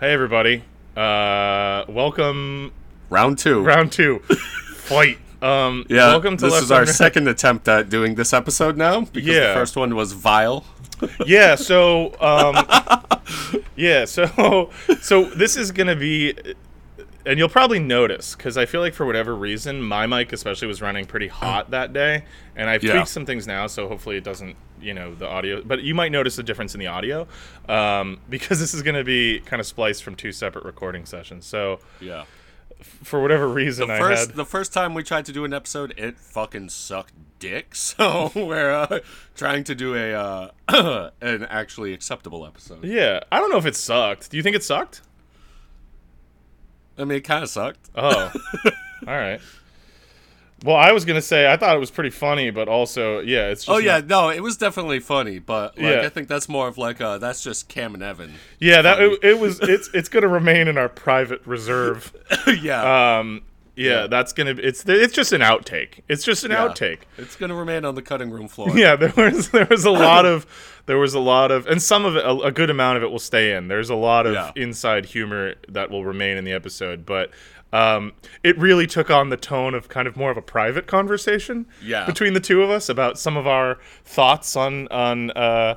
Hey everybody. Uh welcome Round two. round 2. Fight. Um yeah. welcome to this Left is our second attempt at doing this episode now because Yeah. the first one was vile. Yeah, so um Yeah, so so this is going to be and you'll probably notice cuz I feel like for whatever reason my mic especially was running pretty hot that day and I've Yeah. tweaked some things now so hopefully it doesn't you know the audio but you might notice a difference in the audio um, because this is going to be kind of spliced from two separate recording sessions so Yeah. for whatever reason The I first had the first time we tried to do an episode, it fucking sucked dick. So we're uh, trying to do a uh, an actually acceptable episode. Yeah, I don't know if it sucked. Do you think it sucked? I mean, it kind of sucked. Oh, all right. Well, I was gonna say I thought it was pretty funny, but also, yeah, it's. Just Oh yeah, not- no, it was definitely funny, but like Yeah. I think that's more of like uh that's just Cam and Evan. yeah. That it, it was. It's it's gonna remain in our private reserve. yeah. Um, yeah, Yeah. that's gonna. It's it's just an outtake. It's just an Yeah. outtake. It's gonna remain on the cutting room floor. Yeah, there was there was a lot of there was a lot of and some of it a, a good amount of it will stay in. There's a lot of Yeah. inside humor that will remain in the episode, but um, it really took on the tone of kind of more of a private conversation Yeah. between the two of us about some of our thoughts on on uh,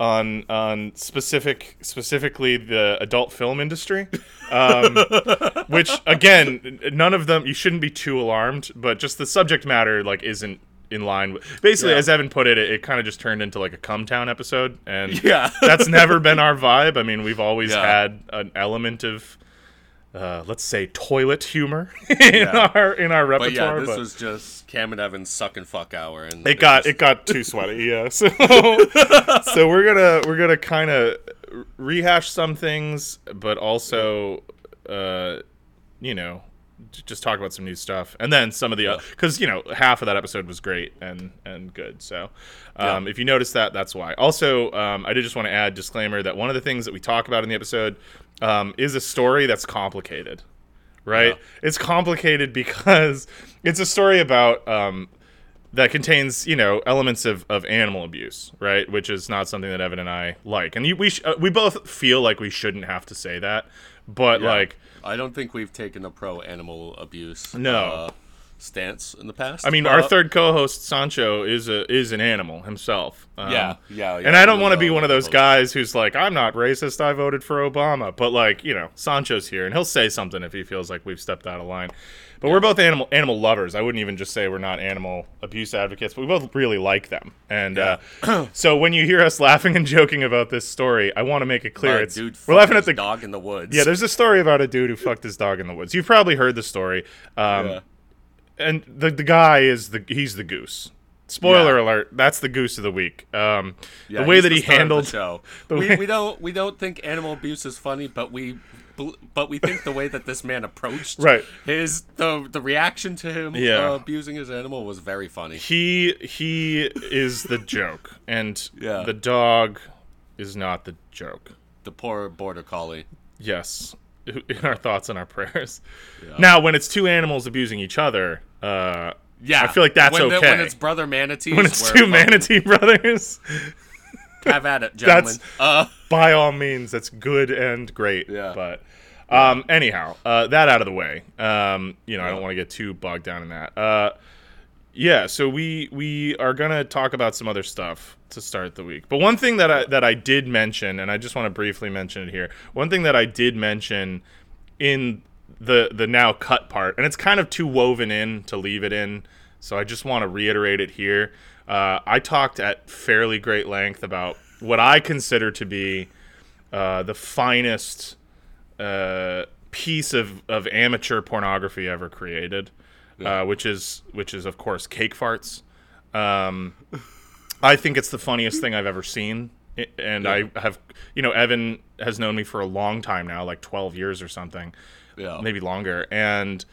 on on specific specifically the adult film industry. Um, which again, none of them you shouldn't be too alarmed, but just the subject matter like isn't in line with basically Yeah. as Evan put it, it, it kind of just turned into like a come town episode and Yeah. that's never been our vibe. I mean, we've always Yeah. had an element of uh, let's say toilet humor in Yeah. our in our repertoire. But yeah, this but was just Cam and Evan's suck and fuck hour, and it got just- it got too sweaty, yeah. So so we're gonna we're gonna kind of rehash some things, but also, uh, you know, just talk about some new stuff, and then some of the because you know half of that episode was great and and good. So um, Yeah. if you notice that, that's why. Also, um, I did just want to add disclaimer that one of the things that we talk about in the episode um, is a story that's complicated right? Yeah. It's complicated because it's a story about um, that contains you know elements of, of animal abuse, right? Which is not something that Evan and I like, and you, we sh- uh, we both feel like we shouldn't have to say that, but Yeah. like. I don't think we've taken a pro animal abuse No. uh, stance in the past. I mean, our third co-host Sancho is a is an animal himself. Um, Yeah, yeah, And I don't want to be one of those guys who's like, I'm not racist. I voted for Obama, but like, you know, Sancho's here, and he'll say something if he feels like we've stepped out of line. But we're both animal animal lovers. I wouldn't even just say we're not animal abuse advocates, but we both really like them. And uh, so when you hear us laughing and joking about this story, I want to make it clear it's dude we're laughing at the dog in the woods. yeah. There's a story about a dude who fucked his dog in the woods. You've probably heard the story. Um, Yeah. and the the guy is the he's the goose. Spoiler Yeah. alert! That's the goose of the week. Um, Yeah, the way that he star of the handled show. the We, way- we don't we don't think animal abuse is funny, but we but we think the way that this man approached Right. his the the reaction to him Yeah. uh, abusing his animal was very funny. he he is the joke, and Yeah. the dog is not the joke. The poor border collie. Yes, in our thoughts and our prayers. Yeah. Now, when it's two animals abusing each other, uh, Yeah, I feel like that's when the- okay. when it's brother manatees. when it's two manatee brothers, have at it, gentlemen. uh, by all means, that's good and great. Yeah. But um, anyhow, uh, that out of the way. Um, you know, I don't want to get too bogged down in that. Uh, yeah, so we we are gonna talk about some other stuff to start the week. But one thing that I that I did mention, and I just want to briefly mention it here. One thing that I did mention in the the now cut part, and it's kind of too woven in to leave it in. So I just want to reiterate it here. Uh, I talked at fairly great length about what I consider to be uh, the finest uh, piece of, of amateur pornography ever created, uh, which is which is of course cake farts. Um, I think it's the funniest thing I've ever seen, and I have you know Evan has known me for a long time now, like twelve years or something, yeah. maybe longer, and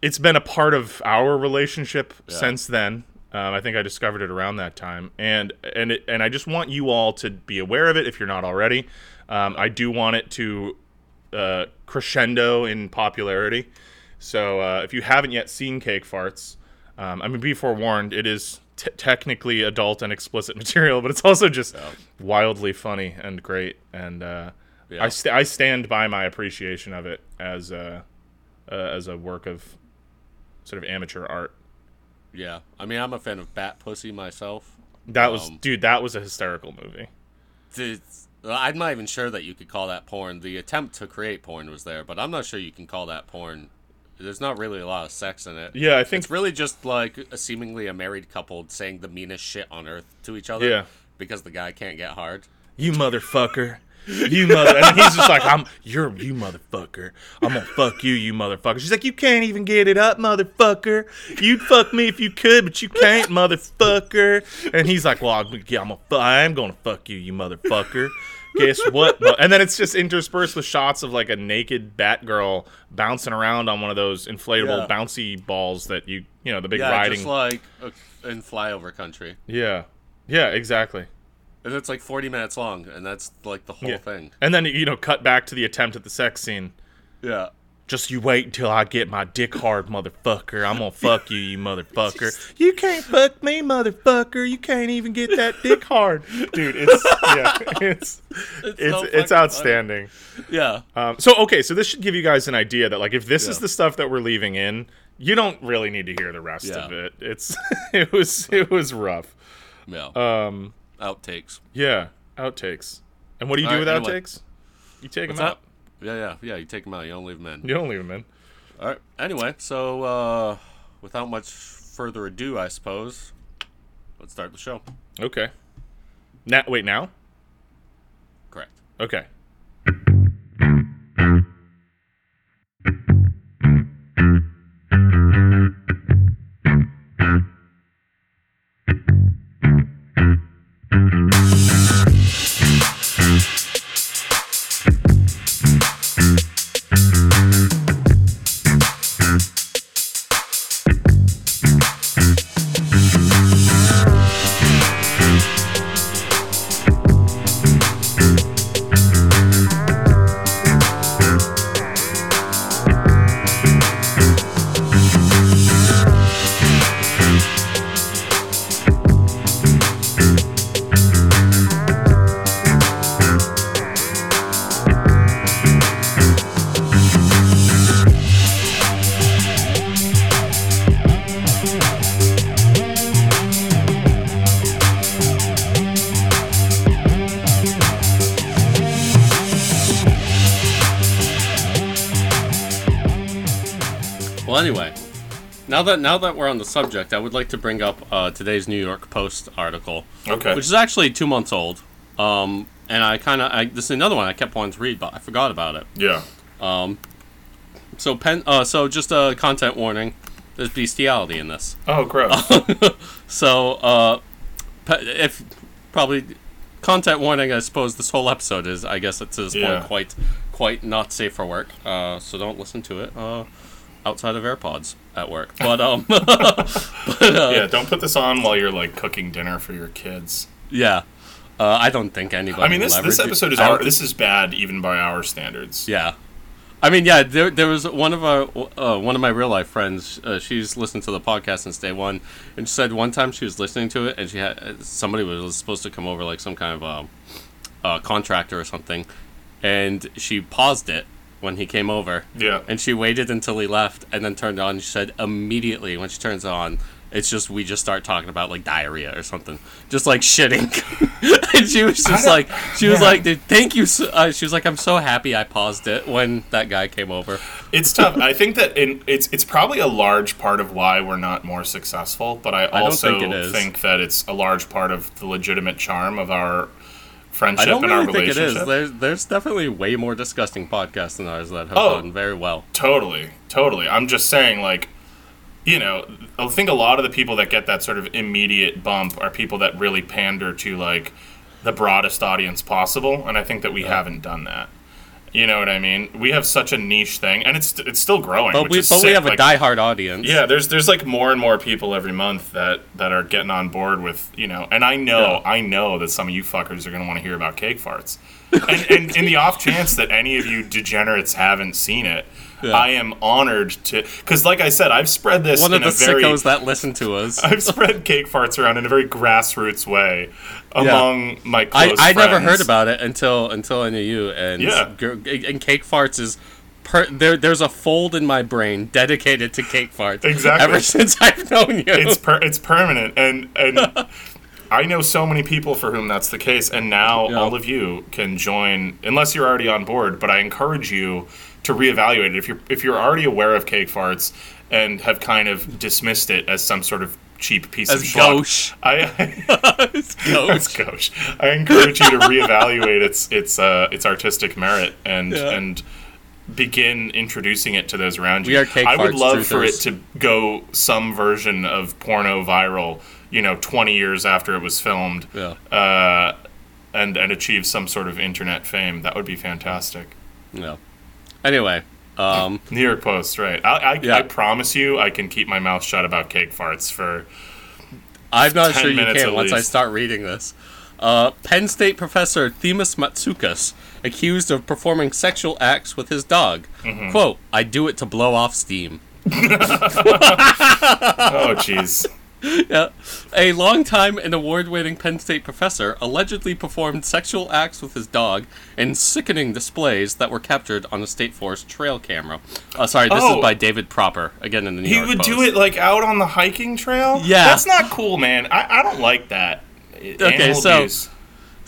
it's been a part of our relationship since then. Um, I think I discovered it around that time, and and it, and I just want you all to be aware of it if you're not already. Um, I do want it to uh, crescendo in popularity. So uh, if you haven't yet seen Cake Farts, um, I mean, be forewarned, it is t- technically adult and explicit material, but it's also just wildly funny and great. And uh, Yeah. I st- I stand by my appreciation of it as a uh, as a work of sort of amateur art. Yeah, I mean, I'm a fan of Bat Pussy myself. That was Um, dude. That was a hysterical movie. It's- I'm not even sure that you could call that porn. The attempt to create porn was there, but I'm not sure you can call that porn. There's not really a lot of sex in it. Yeah, I think It's really just like a seemingly a married couple saying the meanest shit on earth to each other. Yeah. Because the guy can't get hard. you motherfucker. You mother, and he's just like, "I'm you're you motherfucker. I'm gonna fuck you, you motherfucker." She's like, "You can't even get it up, motherfucker. You'd fuck me if you could, but you can't, motherfucker." And he's like, "Well, I'm, yeah, I'm a, I am gonna fuck you, you motherfucker." Guess what? And then it's just interspersed with shots of like a naked Batgirl bouncing around on one of those inflatable Yeah. bouncy balls that you you know the big Yeah, riding. just like uh, in flyover country. yeah, yeah, exactly. And it's like 40 minutes long, and that's like the whole Yeah. thing. And then you know, cut back to the attempt at the sex scene. Yeah. Just you wait until I get my dick hard, motherfucker. I'm gonna fuck you, you motherfucker. You can't fuck me, motherfucker. You can't even get that dick hard, dude. It's yeah, it's it's so it's, outstanding. Yeah. Um, so okay, so this should give you guys an idea that like if this is the stuff that we're leaving in, you don't really need to hear the rest Yeah. of it. It's it was it was rough. Yeah. Um, Outtakes. yeah, outtakes. And what do you do All with anyway. outtakes? You take What's them out. that? Yeah, yeah, yeah. You take them out. You don't leave them in. You don't leave them in. All right. Anyway, so uh, without much further ado, I suppose, let's start the show. Okay. Now, wait, now? Correct. Okay. That now that we're on the subject, I would like to bring up uh, today's New York Post article, Okay. which is actually two months old. Um, and I kind of this is another one I kept wanting to read, but I forgot about it. yeah. Um. So pen, uh, so just a content warning: there's bestiality in this. Oh, gross. So, uh, pe- if probably content warning, I suppose this whole episode is, I guess, to this Yeah. point, quite quite not safe for work. Uh, so don't listen to it uh, outside of AirPods at work. But um, yeah, don't put this on while you're like cooking dinner for your kids. yeah, uh, I don't think anybody. I mean, this this episode is our, this is bad even by our standards. Yeah. I mean, yeah, there, there was one of our uh, one of my real life friends. Uh, she's listened to the podcast since day one, and she said one time she was listening to it, and she had somebody was supposed to come over, like some kind of um, uh, contractor or something, and she paused it when he came over, Yeah. and she waited until he left, and then turned on. She said immediately when she turns on, it's just we just start talking about like diarrhea or something, just like shitting. and she was just like, she was yeah. like, dude, thank you. So, uh, she was like, I'm so happy I paused it when that guy came over. It's tough. I think that in, it's it's probably a large part of why we're not more successful, but I also think think that it's a large part of the legitimate charm of our I don't and our really think it is. There's there's definitely way more disgusting podcasts than ours that have Oh. done very well. Totally, totally. I'm just saying, like, you know, I think a lot of the people that get that sort of immediate bump are people that really pander to like the broadest audience possible, and I think that we haven't done that. You know what I mean? We have such a niche thing, and it's it's still growing. But which we is but we sick. have a Like, diehard audience. Yeah, there's there's like more and more people every month that that are getting on board with you know, and I know Yeah. I know that some of you fuckers are gonna want to hear about cake farts, and, and in the off chance that any of you degenerates haven't seen it, Yeah. I am honored to because, like I said, I've spread this One in of the a very sickos that listen to us. I've spread cake farts around in a very grassroots way among my I, close I never friends. heard about it until until I knew you and Yeah. and cake farts is per, there there's a fold in my brain dedicated to cake farts Exactly. ever since I've known you It's per- it's permanent, and and I know so many people for whom that's the case, and now Yeah. all of you can join, unless you're already on board. But I encourage you to reevaluate it if you're if you're already aware of cake farts and have kind of dismissed it as some sort of cheap piece As of gauche. I, It's That's gauche. gauche. I encourage you to reevaluate its its uh, its artistic merit and Yeah. and begin introducing it to those around you. We are cake I would love for it to go some version of porno viral, you know, 20 years after it was filmed, Yeah. uh, and and achieve some sort of internet fame. That would be fantastic. No. Anyway, um, New York Post, right? I I, Yeah. I promise you, I can keep my mouth shut about cake farts for. I'm not 10 sure you can once I start reading this. Uh, Penn State professor Themis Matsoukas accused of performing sexual acts with his dog. Mm-hmm. Quote, I do it to blow off steam. Oh, jeez. Yeah. A longtime and award winning Penn State professor allegedly performed sexual acts with his dog in sickening displays that were captured on a State Forest trail camera. Uh, sorry, this Oh. is by David Propper, again in the New He York would Post. do it like out on the hiking trail. Yeah. that's not cool, man. I, I don't like that. Okay, Animal so- abuse.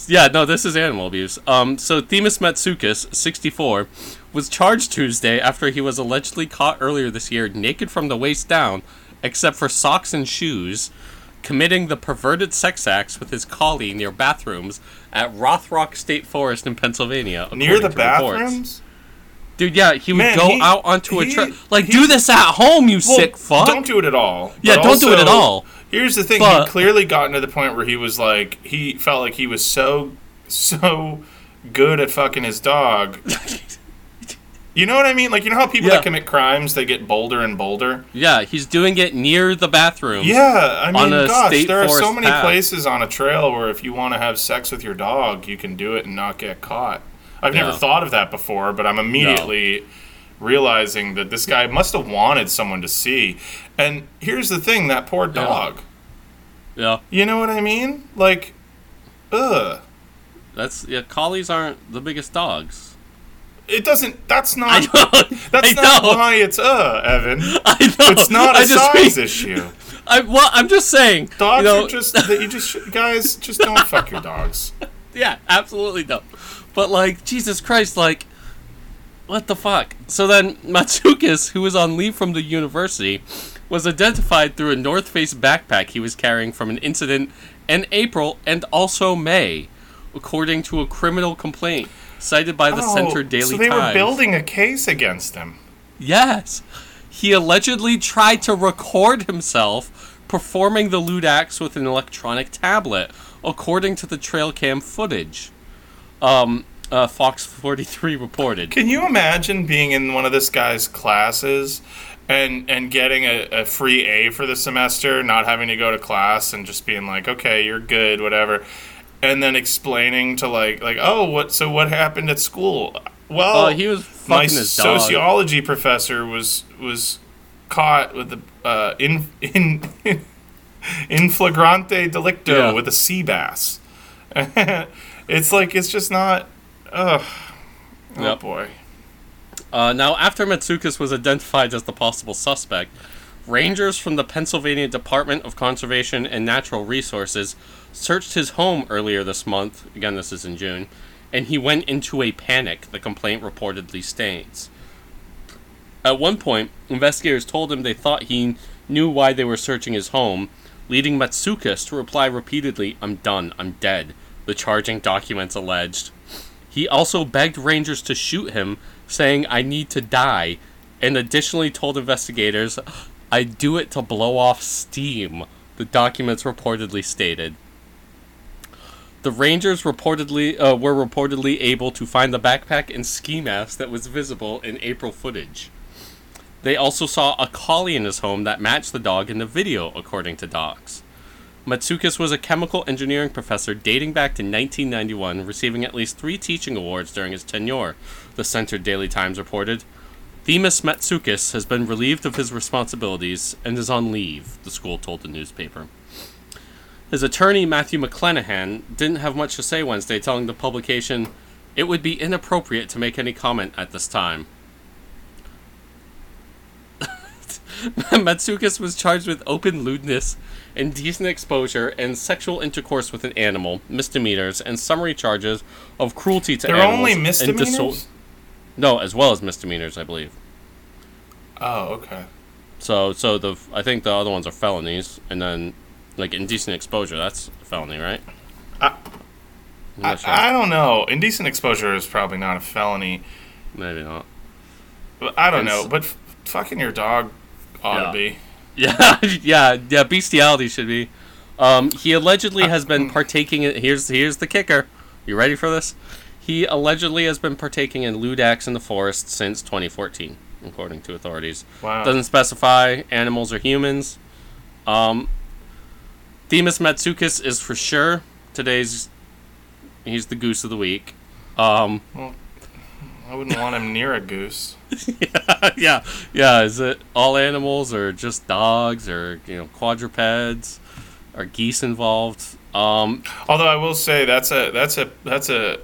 Yeah, no, this is animal abuse. Um, so Themis Matsoukas, 64, was charged Tuesday after he was allegedly caught earlier this year naked from the waist down, except for socks and shoes, committing the perverted sex acts with his collie near bathrooms at Rothrock State Forest in Pennsylvania. near the to reports. bathrooms. Dude, yeah, he would Man, go he- out onto a Like, he- do this at home, you Well, sick fuck. Don't do it at all. Yeah, don't do it at all. Here's the thing: But- he clearly gotten to the point where he was like, he felt like he was so, so good at fucking his dog. you know what I mean? Like, you know how people Yeah. that commit crimes they get bolder and bolder. yeah, he's doing it near the bathroom. Yeah, I mean, gosh, there are so many path. places on a trail where if you want to have sex with your dog, you can do it and not get caught. I've never thought of that before, but I'm immediately realizing that this guy must have wanted someone to see. And here's the thing: that poor dog. Yeah. You know what I mean? Like, ugh. That's yeah. Collies aren't the biggest dogs. It doesn't. That's not. That's not why it's uh, Evan. I know. It's not a I just size mean- issue. I, well, I'm just saying. Dogs you know, are just that you just guys just don't fuck your dogs. yeah, absolutely don't. But like Jesus Christ, like what the fuck? So then Matsukis, who was on leave from the university, was identified through a North Face backpack he was carrying from an incident in April and also May, according to a criminal complaint cited by the Centre Daily Oh, so they Times. were building a case against him. Yes. He allegedly tried to record himself performing the lewd acts with an electronic tablet, according to the trail cam footage. Um, uh, Fox 43 reported. Can you imagine being in one of this guy's classes and and getting a, a free A for the semester, not having to go to class and just being like, okay, you're good, whatever, and then explaining to like like oh what so what happened at school? Well, Oh, he was my fucking his dog. sociology professor was was caught with the uh, in in in flagrante delicto Yeah. with a sea bass. it's like it's just not. Ugh. Oh Yep. boy. Uh, now, after Matsoukas was identified as the possible suspect, rangers from the Pennsylvania Department of Conservation and Natural Resources searched his home earlier this month. Again, this is in June. And he went into a panic, the complaint reportedly states. At one point, investigators told him they thought he knew why they were searching his home, leading Matsoukas to reply repeatedly, I'm done, I'm dead, the charging documents alleged. He also begged rangers to shoot him, saying, I need to die, and additionally told investigators, I do it to blow off steam, the documents reportedly stated. The rangers reportedly uh, were reportedly able to find the backpack and ski mask that was visible in April footage. They also saw a collie in his home that matched the dog in the video, according to docs. Matsukis was a chemical engineering professor dating back to 1991, receiving at least three teaching awards during his tenure, the Centre Daily Times reported. Themis Matsukis has been relieved of his responsibilities and is on leave, the school told the newspaper. His attorney, Matthew McClenahan, didn't have much to say Wednesday, telling the publication it would be inappropriate to make any comment at this time. Matsukis was charged with open lewdness, indecent exposure, and sexual intercourse with an animal, misdemeanors, and summary charges of cruelty to animals. They're animals. only and misdemeanors. diso- no, as well as misdemeanors, I believe. oh, okay. So, so the I think the other ones are felonies, and then like indecent exposure. That's a felony, right? I- I, sure. I don't know. Indecent exposure is probably not a felony. Maybe not. But I don't know. But f- fucking your dog ought Yeah. to be. Yeah, yeah, yeah. Bestiality should be. Um, he allegedly has been partaking in. Here's here's the kicker. You ready for this? He allegedly has been partaking in lewd acts in the forest since 2014, according to authorities. Wow. Doesn't specify animals or humans. Um, Themis Matsukis is for sure today's. He's the goose of the week. Um, I wouldn't want him near a goose. yeah, yeah. Is it all animals or just dogs or you know quadrupeds? Are geese involved? Um, Although I will say that's a that's a that's a.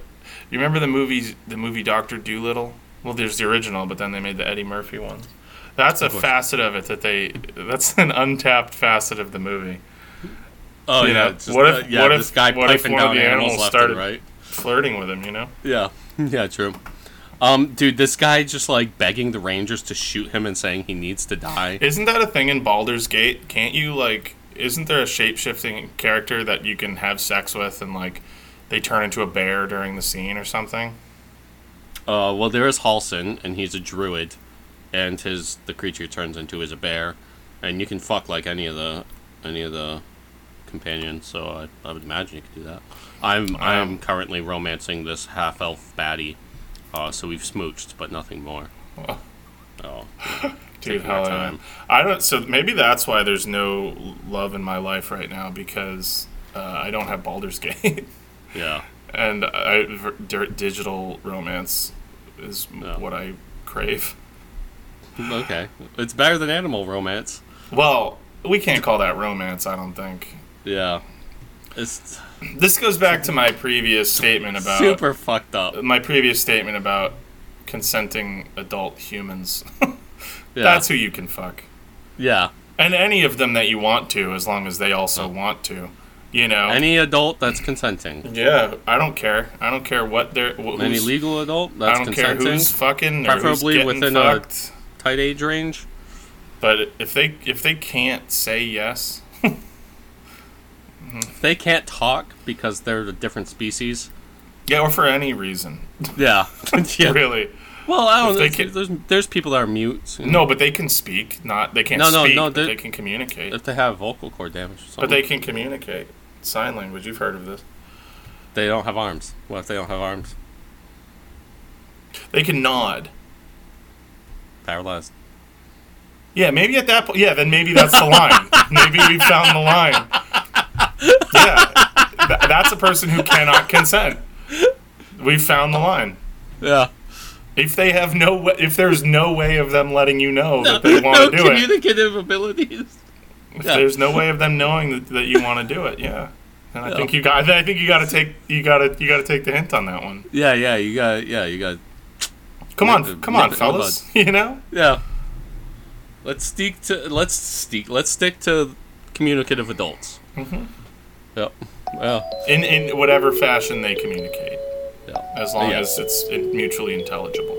You remember the movie the movie Doctor Dolittle? Well, there's the original, but then they made the Eddie Murphy one. That's a course. facet of it that they. That's an untapped facet of the movie. Oh You yeah, know, just, what if- uh, yeah, what if- this guy what if piping one of down the animals, animals left started- and right. Flirting with him, you know. Yeah, yeah, true. Um, dude, this guy just like begging the Rangers to shoot him and saying he needs to die. Isn't that a thing in Baldur's Gate? Can't you like? Isn't there a shape shifting character that you can have sex with and like they turn into a bear during the scene or something? Uh, well, there is Halsin, and he's a druid, and his the creature turns into is a bear, and you can fuck like any of the any of the companions. So I, I would imagine you could do that. I'm I'm currently romancing this half elf baddie, uh, so we've smooched, but nothing more. Oh. Oh, Dude, hell yeah. time. I don't. So maybe that's why there's no love in my life right now because uh, I don't have Baldur's Gate, yeah. and I, digital romance is Yeah. what I crave. Okay, it's better than animal romance. Well, we can't call that romance. I don't think. Yeah, it's This goes back to my previous statement about super fucked up. my previous statement about consenting adult humans. Yeah, That's who you can fuck. yeah. And any of them that you want to, as long as they also want to. You know? Any adult that's consenting. yeah, I don't care. I don't care what they're. Wh- Any legal adult that's consenting. I don't care who's fucking or who's Preferably getting within a- tight age range. But if they if they can't say yes, If they can't talk because they're a different species. yeah, or for any reason, Yeah. yeah. really. Well, I don't they can- There's, there's people that are mute. you know, No, but they can speak. Not they can't No, no, speak. no, they're- can communicate. If they have vocal cord damage or something. But they can communicate. Sign language. You've heard of this. They don't have arms. What if they don't have arms? They can nod. Paralyzed. Yeah, maybe at that point. Yeah, then maybe that's the line. maybe we found the line. Yeah, Th- that's a person who cannot consent. We found the line. Yeah. If they have no, wa- if there's no way of them letting you know that they want no to do it, communicative abilities. if yeah. there's no way of them knowing that, that you want to do it, yeah. And I Yeah. think you got. I think you got to take. You got to. You got to take the hint on that one. Yeah, yeah, you got, yeah, you got, Come on, come on, yeah, fellas. You know. yeah. Let's stick to, let's stick, let's stick to communicative adults. Mhm. Yep. Well, In in whatever fashion they communicate, yeah. as long as it's mutually intelligible.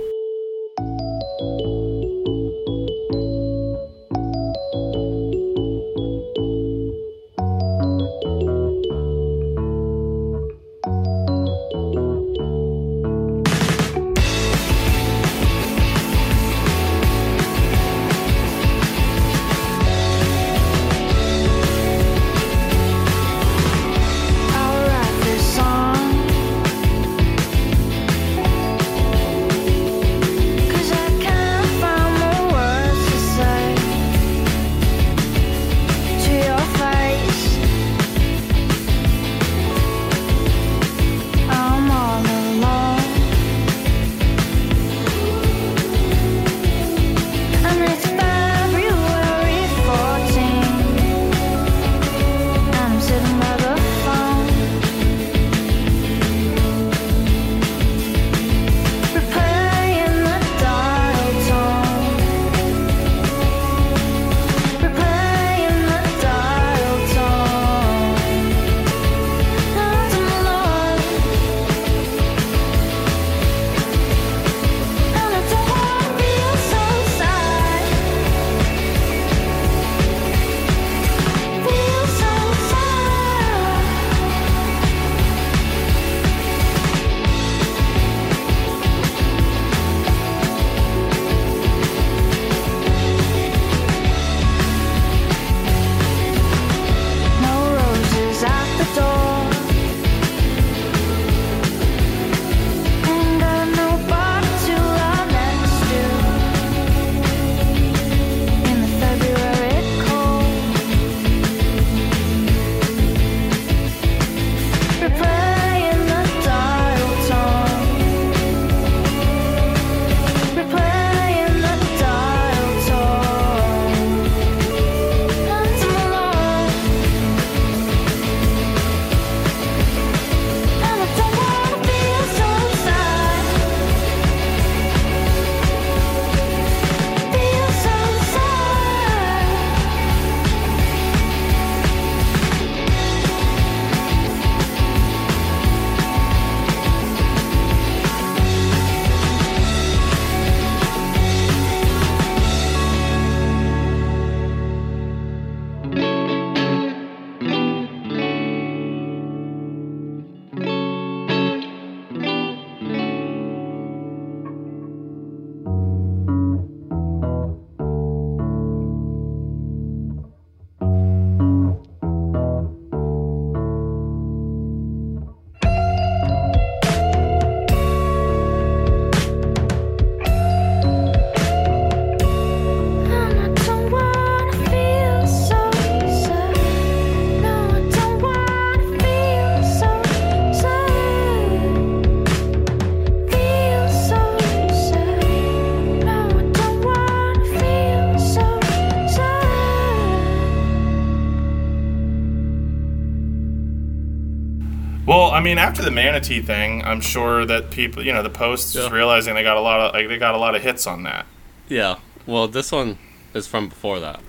Mean, after the manatee thing, I'm sure that people, you know, the posts Yeah. realizing they got a lot of like they got a lot of hits on that. Yeah. Well, this one is from before that.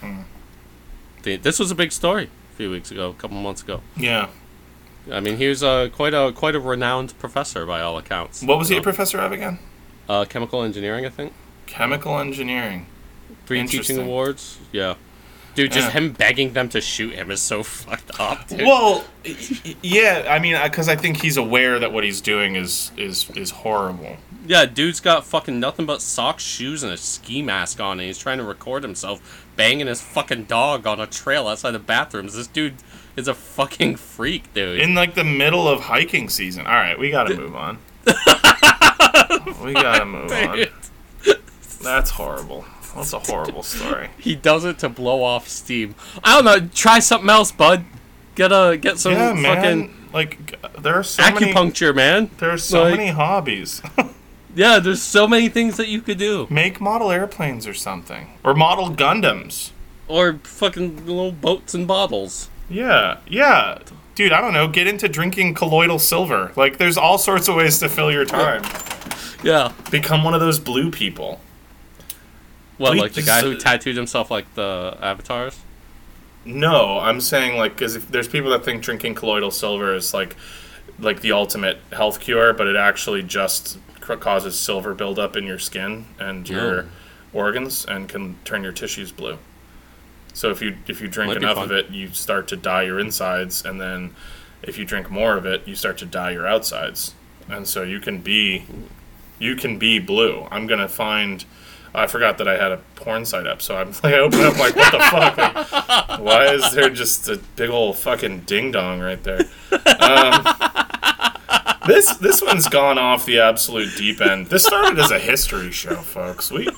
Hmm. The, this was a big story a few weeks ago, a couple months ago. Yeah. I mean, he was uh, quite a quite a renowned professor by all accounts. What was he you a professor of again? Uh, chemical engineering, I think. Chemical engineering. Three teaching awards. Yeah. Dude, just Yeah. him begging them to shoot him is so fucked up, dude. Well, y- y- yeah. I mean, uh, because I think he's aware that what he's doing is is is horrible. Yeah, dude's got fucking nothing but socks, shoes, and a ski mask on, and he's trying to record himself banging his fucking dog on a trail outside the bathrooms. This dude is a fucking freak, dude. In like the middle of hiking season. All right, we got to move on. we got to move on. That's horrible. That's a horrible story. he does it to blow off steam. I don't know. Try something else, bud. Get a get some yeah, man. fucking Like there are so many acupuncture, man. there are so like- many hobbies. Yeah, there's so many things that you could do, Make model airplanes or something, or model Gundams. or fucking little boats and bottles. Yeah, yeah. Dude, I don't know. Get into drinking colloidal silver. Like, there's all sorts of ways to fill your time. Yeah. Become one of those blue people. What, like the guy who tattooed himself like the avatars? No, I'm saying like because there's people that think drinking colloidal silver is like like the ultimate health cure, but it actually just causes silver buildup in your skin and your Mm. organs and can turn your tissues blue. So if you if you drink Might enough of it, you start to dye your insides, and then if you drink more of it, you start to dye your outsides, and so you can be you can be blue. I'm gonna find. I forgot that I had a porn site up, so I'm like, I open up like, what the fuck? Like, why is there just a big old fucking ding dong right there? Um, this this one's gone off the absolute deep end. This started as a history show, folks. We.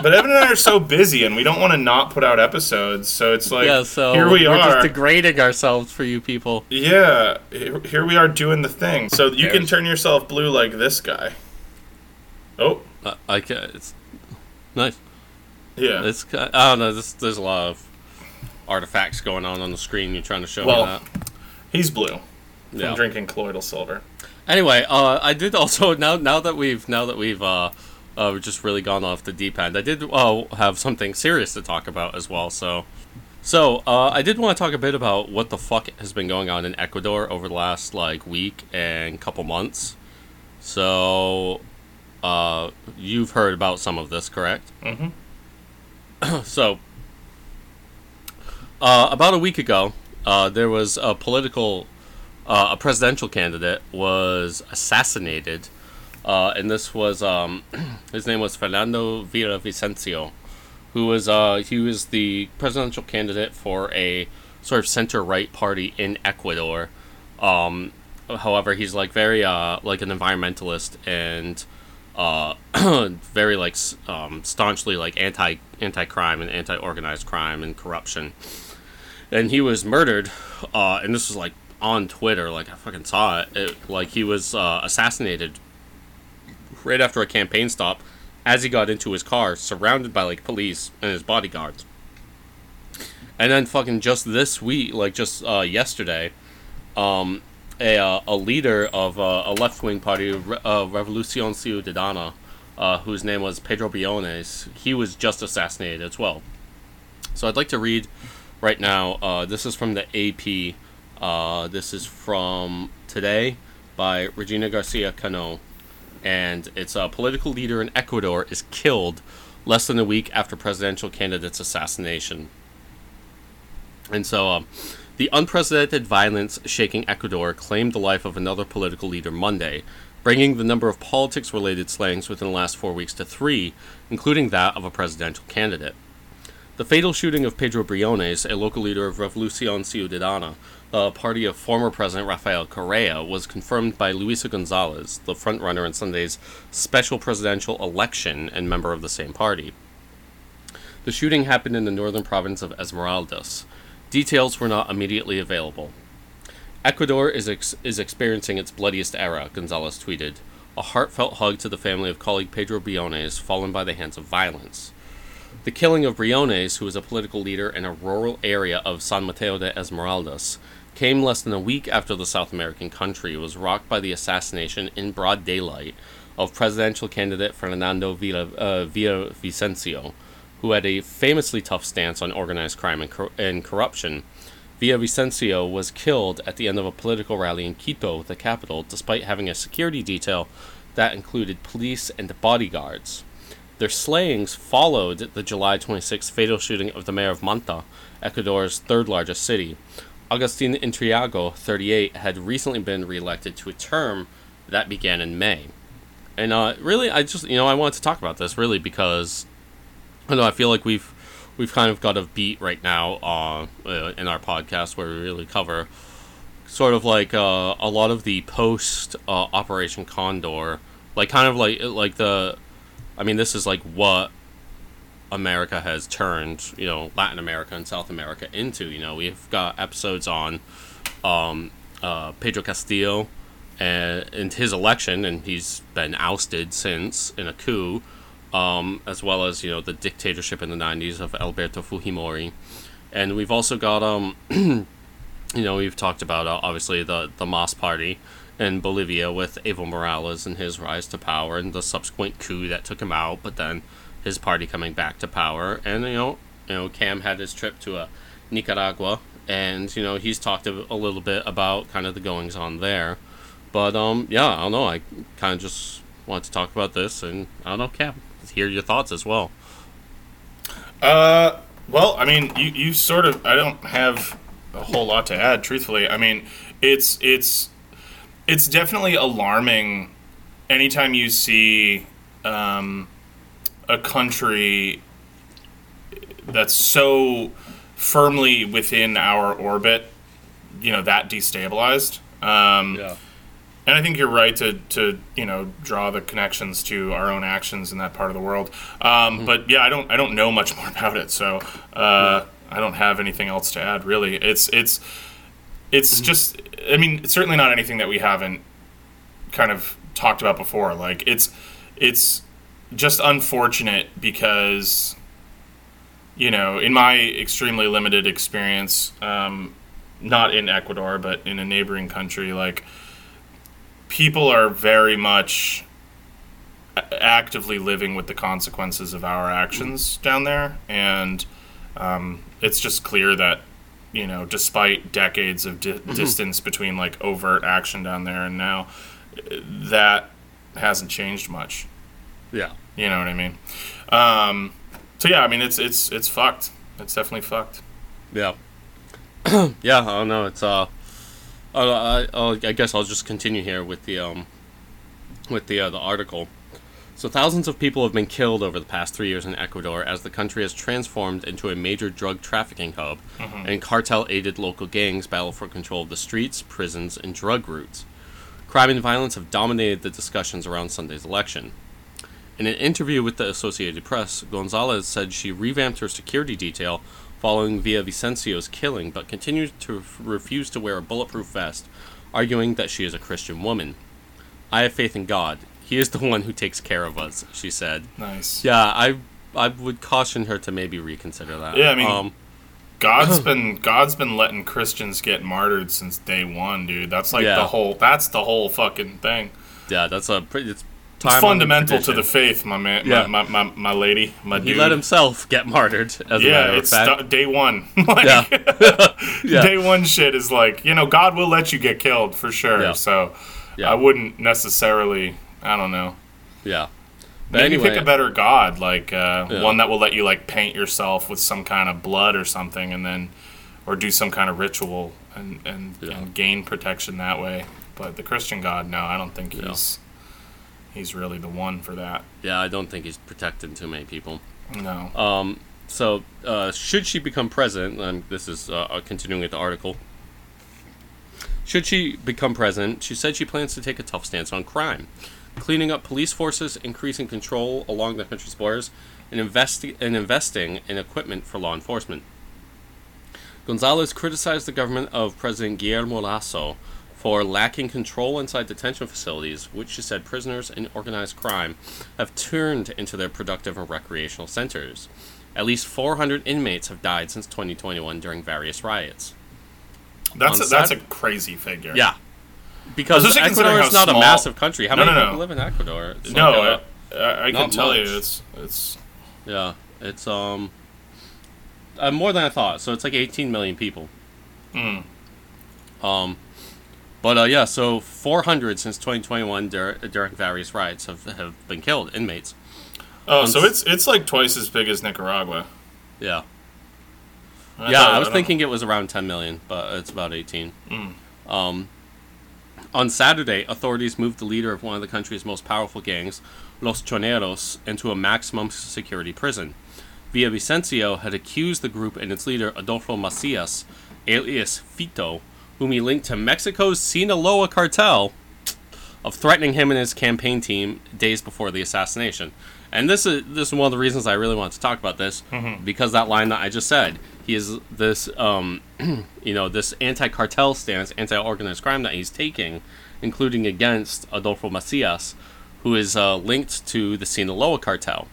But Evan and I are so busy, and we don't want to not put out episodes. So it's like, yeah, so here we are are. just degrading ourselves for you people. Yeah, here here we are doing the thing. So you can turn yourself blue like this guy. Oh, Uh, I ca it's nice. yeah. It's I don't know. This, there's a lot of artifacts going on on the screen. You're trying to show Well, me that. He's blue from Yeah. drinking colloidal silver. Anyway, uh, I did also now now that we've now that we've uh, uh just really gone off the deep end. I did uh, have something serious to talk about as well. So, so uh, I did want to talk a bit about what the fuck has been going on in Ecuador over the last like week and couple months. So, uh, you've heard about some of this, correct? Mhm. so, uh, about a week ago, uh, there was a political uh, a presidential candidate was assassinated, uh, and this was um, his name was Fernando Villavicencio, who was uh, he was the presidential candidate for a sort of center right party in Ecuador. Um, however, he's like very uh, like an environmentalist and uh, very like um, staunchly like anti anti crime and anti organized crime and corruption. And he was murdered uh, and this was like on twitter like i fucking saw it, it like he was uh, assassinated right after a campaign stop as he got into his car surrounded by like police and his bodyguards. And then fucking just this week like just uh, yesterday um, a, uh, a leader of uh, a left-wing party Re- uh, revolucion ciudadana uh, whose name was pedro briones he was just assassinated as well so i'd like to read right now. Uh, this is from the AP. Uh, this is from today by Regina Garcia Cano. And it's a political leader in Ecuador is killed less than a week after presidential candidate's assassination. And so, um, the unprecedented violence shaking Ecuador claimed the life of another political leader Monday, bringing the number of politics related slayings within the last four weeks to three, including that of a presidential candidate. The fatal shooting of Pedro Briones, a local leader of Revolucion Ciudadana, a party of former President Rafael Correa, was confirmed by Luisa Gonzalez, the frontrunner in Sunday's special presidential election and member of the same party. The shooting happened in the northern province of Esmeraldas. Details were not immediately available. Ecuador is, ex- is experiencing its bloodiest era, Gonzalez tweeted, a heartfelt hug to the family of colleague Pedro Briones fallen by the hands of violence. The killing of Briones, who was a political leader in a rural area of San Mateo de Esmeraldas, came less than a week after the South American country was rocked by the assassination in broad daylight of presidential candidate Fernando Villa, uh, Villavicencio, who had a famously tough stance on organized crime and, cor- and corruption. Villavicencio was killed at the end of a political rally in Quito, the capital, despite having a security detail that included police and bodyguards. Their slayings followed the July 26 fatal shooting of the mayor of Manta, Ecuador's third largest city. Agustin Intriago, 38, had recently been reelected to a term that began in May. And uh, really, I just you know I wanted to talk about this really because I know I feel like we've we've kind of got a beat right now uh, uh, in our podcast where we really cover sort of like uh, a lot of the post uh, Operation Condor, like kind of like like the, I mean this is like what America has turned you know Latin America and South America into. You know we've got episodes on um, uh, Pedro Castillo and, and his election, and he's been ousted since in a coup, um, as well as you know the dictatorship in the '90s of Alberto Fujimori, and we've also got um, you know we've talked about uh, obviously the the Mas Party in Bolivia with Evo Morales and his rise to power and the subsequent coup that took him out, but then his party coming back to power, and you know you know Cam had his trip to uh, Nicaragua, and you know he's talked a, a little bit about kind of the goings on there. But um, yeah, I don't know. I kind of just wanted to talk about this, and I don't know, Cap, hear your thoughts as well. Uh, well, I mean, you you sort of. I don't have a whole lot to add, truthfully. I mean, it's it's it's definitely alarming anytime you see um, a country that's so firmly within our orbit, you know, that destabilized. Um, Yeah. And I think you're right to, to you know draw the connections to our own actions in that part of the world. Um, But yeah, I don't I don't know much more about it, so uh, I don't have anything else to add. Really, it's it's it's just I mean it's certainly not anything that we haven't kind of talked about before. Like it's it's just unfortunate because you know in my extremely limited experience, um, not in Ecuador but in a neighboring country, like people are very much actively living with the consequences of our actions down there, and um, it's just clear that you know, despite decades of di- distance between like overt action down there and now, uh, that hasn't changed much. Yeah. You know what I mean? Um, so yeah, I mean it's it's it's fucked. It's definitely fucked. Yeah. yeah, I don't know. It's uh, uh I, I'll, guess I'll just continue here with the um, with the uh, the article. So thousands of people have been killed over the past three years in Ecuador as the country has transformed into a major drug trafficking hub, and cartel-aided local gangs battle for control of the streets, prisons, and drug routes. Crime and violence have dominated the discussions around Sunday's election. In an interview with the Associated Press, Gonzalez said she revamped her security detail following Villavicencio's killing, but continues to refuse to wear a bulletproof vest, arguing that she is a Christian woman. I have faith in God. He is the one who takes care of us, she said. Nice. Yeah, I I would caution her to maybe reconsider that. Yeah, I mean- um, God's been God's been letting Christians get martyred since day one, dude. That's like Yeah. the whole. That's the whole fucking thing. yeah, that's a pretty. It's, It's time-honored fundamental to the faith, my man. Yeah. My, my, my, my lady, my dude. He let himself get martyred, as a yeah, it's fact. st- day one. like, Yeah. yeah. Day one shit is like you know God will let you get killed for sure. Yeah. So Yeah. I wouldn't necessarily. I don't know. yeah. But Maybe anyway, pick a better god, like uh, Yeah. one that will let you like paint yourself with some kind of blood or something, and then, or do some kind of ritual and and, Yeah. and gain protection that way. But the Christian God, no, I don't think he's he's really the one for that. yeah, I don't think he's protecting too many people. No. Um, so, uh, should she become president, and this is uh, uh, continuing with the article. Should she become president, she said she plans to take a tough stance on crime, cleaning up police forces, increasing control along the country's borders, and, investi- and investing in equipment for law enforcement. Gonzalez criticized the government of President Guillermo Lasso for lacking control inside detention facilities, which she said prisoners and organized crime have turned into their productive and recreational centers. At least 400 inmates have died since 2021 during various riots. That's On a, that's a crazy figure. Yeah, because Especially Ecuador is not a massive country. How No, many no, no. people live in Ecuador? It's No, uh, I, I, I can tell you it's it's yeah, it's um uh, more than I thought. So it's like 18 million people. mm, Um, but uh, yeah, so 400 since 2021 dur- during various riots have have been killed inmates. oh, On so it's it's like twice as big as Nicaragua. Yeah, I yeah. thought- I was don't- thinking it was around 10 million, but it's about 18. Mm. Um, on Saturday, authorities moved the leader of one of the country's most powerful gangs, Los Choneros, into a maximum security prison. Villavicencio had accused the group and its leader, Adolfo Macias, alias Fito, whom he linked to Mexico's Sinaloa cartel, of threatening him and his campaign team days before the assassination. And this is this is one of the reasons I really want to talk about this because that line that I just said, he is this um, you know this anti-cartel stance, anti-organized crime that he's taking, including against Adolfo Macias, who is uh, linked to the Sinaloa cartel.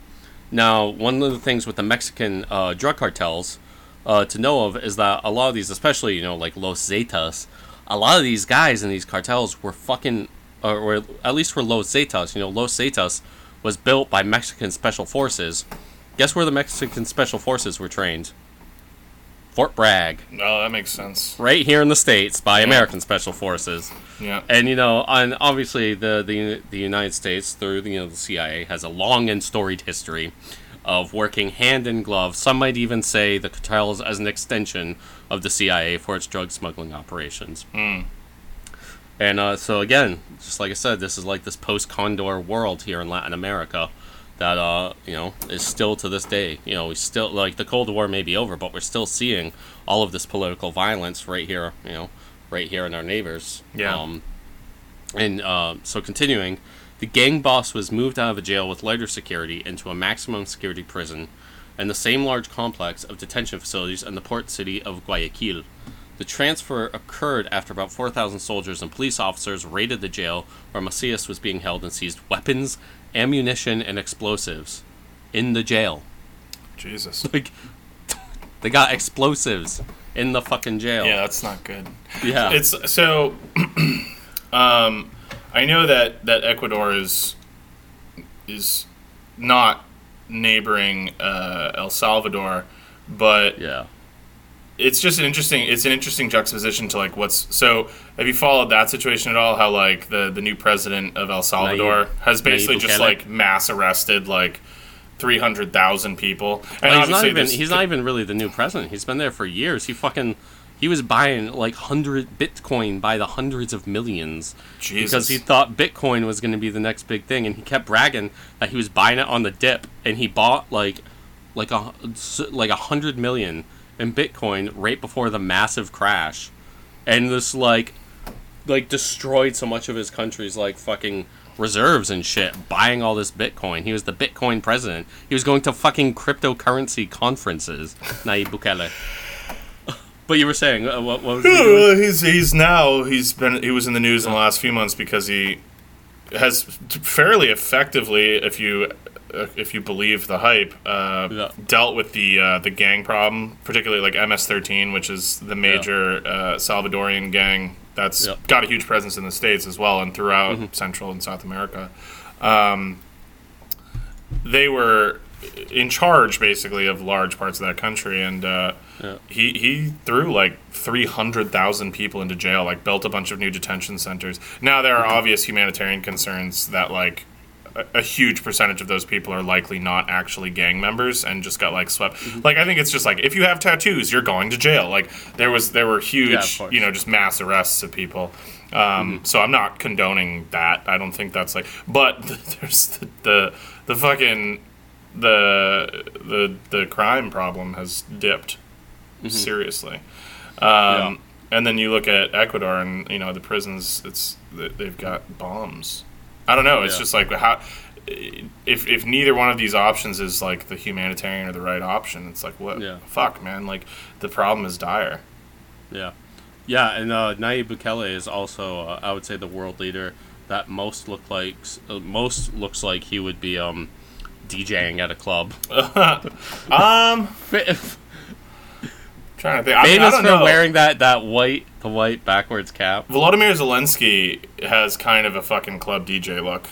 Now, one of the things with the Mexican uh, drug cartels uh, to know of is that a lot of these, especially you know like Los Zetas, a lot of these guys in these cartels were fucking, or, or at least were Los Zetas. You know, Los Zetas was built by Mexican special forces. Guess where the Mexican special forces were trained? Fort Bragg, No, that makes sense. right here in the states by American special forces. Yeah. And you know, and obviously the the the United States through the, you know the CIA has a long and storied history of working hand in glove. Some might even say the cartels as an extension of the CIA for its drug smuggling operations. And uh, so again, just like I said, this is like this post Condor world here in Latin America that uh, you know is still to this day. You know, we still like the Cold War may be over, but we're still seeing all of this political violence right here. You know, right here in our neighbors. Yeah. Um, and uh, so continuing, the gang boss was moved out of a jail with lighter security into a maximum security prison, and the same large complex of detention facilities in the port city of Guayaquil. The transfer occurred after about 4,000 soldiers and police officers raided the jail where Macias was being held and seized weapons, ammunition, and explosives in the jail. Jesus. Like, they got explosives in the fucking jail. Yeah, that's not good. Yeah. It's so. um, I know that that Ecuador is is not neighboring uh, El Salvador, but yeah. it's just an interesting it's an interesting juxtaposition to like what's so have you followed that situation at all how like the the new president of el salvador Nayib- has basically Nayib just Bukele? like mass arrested like 300,000 people and Well, he's not even he's not even really the new president. He's been there for years. He fucking he was buying like hundred Bitcoin by the hundreds of millions Jesus. because he thought Bitcoin was going to be the next big thing, and he kept bragging that he was buying it on the dip, and he bought like like a like a hundred million in Bitcoin right before the massive crash, and this like like destroyed so much of his country's like fucking reserves and shit buying all this bitcoin. He was the bitcoin president. He was going to fucking cryptocurrency conferences Nayib Bukele but you were saying uh, what, what was he? He's he's now he's been he was in the news in the last few months because he has fairly effectively, if you uh, if you believe the hype, uh, Yeah. dealt with the uh, the gang problem, particularly like MS-13, which is the major uh, Salvadorian gang that's Yeah. Mm-hmm. got a huge presence in the states as well and throughout Central and South America. Um, they were in charge basically of large parts of that country and uh, Yeah. he he threw like 300,000 people into jail like built a bunch of new detention centers. Now there are obvious humanitarian concerns that like a, a huge percentage of those people are likely not actually gang members and just got like swept. Like i think it's just like if you have tattoos you're going to jail. Like there was there were huge course. you know just mass arrests of people. Um, so i'm not condoning that. I don't think that's like but there's the the, the fucking the the the crime problem has dipped seriously. Um, And then you look at Ecuador, and you know the prisons. It's they- they've got bombs. I don't know. It's Yeah. just like how if if neither one of these options is like the humanitarian or the right option, it's like what Yeah. fuck, man. Like the problem is dire. Yeah, yeah, and uh, Nayib Bukele is also, uh, I would say, the world leader that most look like uh, most looks like he would be um, DJing at a club. Um, trying to think. I, mean, I Famous don't for know. wearing that that white the white backwards cap. Volodymyr Zelensky has kind of a fucking club DJ look.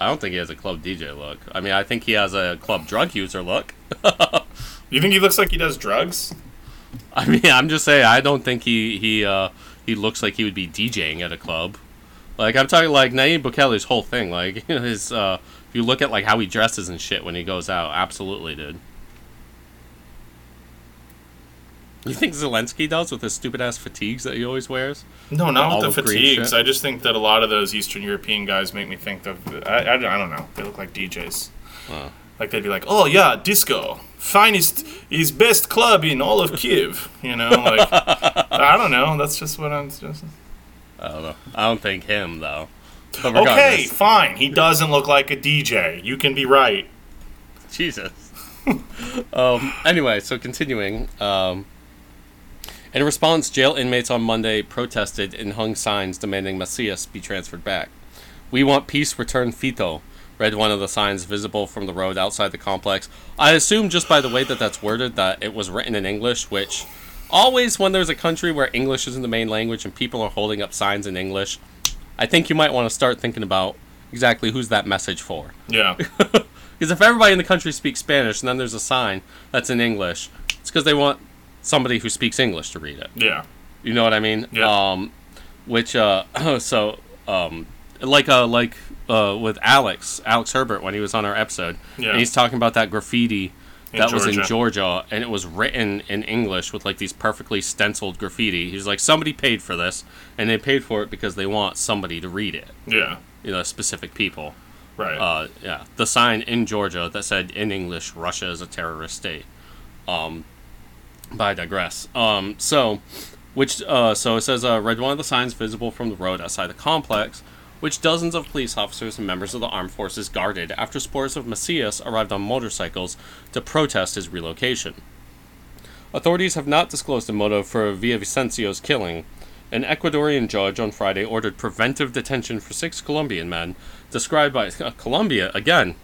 I don't think he has a club DJ look. I mean, I think he has a club drug user look. You think he looks like he does drugs? I mean, I'm just saying. I don't think he he uh, he looks like he would be DJing at a club. Like I'm talking like Nayib Bukele's whole thing. Like his uh, you look at like how he dresses and shit when he goes out, absolutely, dude. You think Zelensky does with his stupid ass fatigues that he always wears? No, not with the fatigues. I just think that a lot of those Eastern European guys make me think of. I, I, I don't know. They look like DJs. Wow. Like they'd be like, "Oh yeah, disco, finest, is best club in all of Kiev." You know, like I don't know. That's just what I'm just. I don't know. I don't think him though. But Okay, fine. He doesn't look like a DJ. You can be right. Jesus. um, anyway, so continuing. Um, in response, jail inmates on Monday protested and hung signs demanding Macias be transferred back. We want peace, return Fito, read one of the signs visible from the road outside the complex. I assume just by the way that that's worded that it was written in English, which always when there's a country where English isn't the main language and people are holding up signs in English, I think you might want to start thinking about exactly who's that message for. Yeah, Because if everybody in the country speaks Spanish and then there's a sign that's in English, it's because they want somebody who speaks English to read it. yeah, You know what I mean? Yeah. Um, which uh, so um, like uh, like uh, with Alex Alex Herbert when he was on our episode, Yeah. and he's talking about that graffiti In that was in Georgia. Georgia, and it was written in English with like these perfectly stenciled graffiti. He's like, somebody paid for this, and they paid for it because they want somebody to read it. yeah. You know, specific people Right. uh, yeah, the sign in Georgia that said in English, "Russia is a terrorist state." Um, but I digress. Um, so, which uh, so it says, uh, read one of the signs visible from the road outside the complex, which dozens of police officers and members of the armed forces guarded after spores of Macias arrived on motorcycles to protest his relocation. Authorities have not disclosed the motive for Villavicencio's killing. An Ecuadorian judge on Friday ordered preventive detention for six Colombian men, described by uh, Colombia again.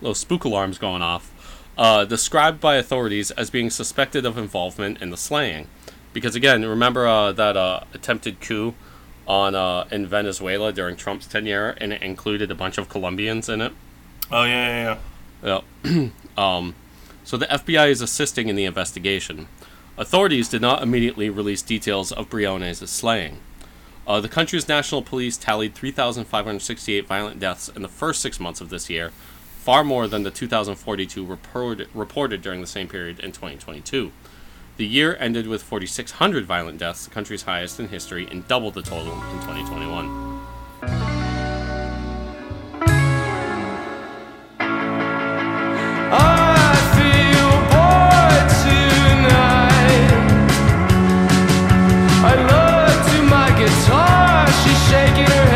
Little spook alarms going off. Uh, described by authorities as being suspected of involvement in the slaying, because again, remember uh, that uh, attempted coup on uh, in Venezuela during Trump's tenure, and it included a bunch of Colombians in it. oh yeah, yeah, yeah. Yep. um, so the FBI is assisting in the investigation. Authorities did not immediately release details of Briones' slaying. Uh, the country's national police tallied 3,568 violent deaths in the first six months of this year, far more than the 2,042 reported, reported during the same period in 2022. The year ended with 4,600 violent deaths, the country's highest in history, and double the total in 2021. I feel bored tonight. I look to my guitar, she's shaking her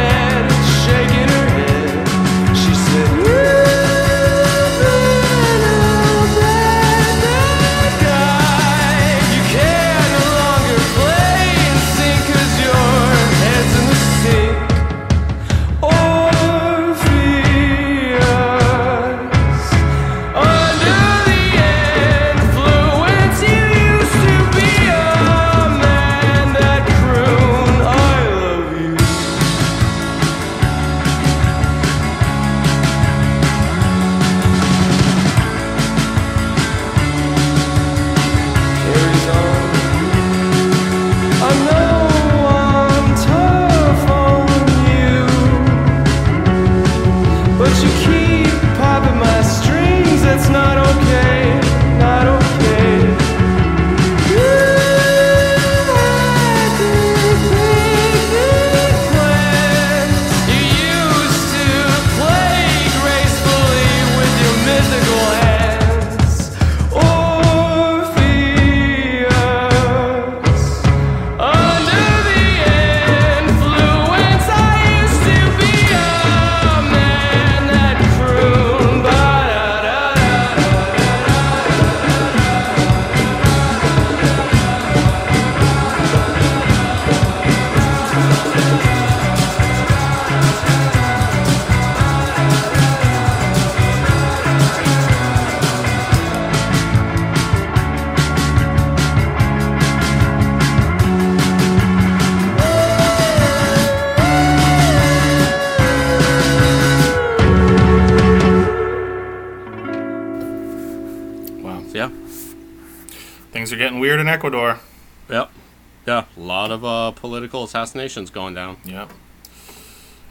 political going down. Yep.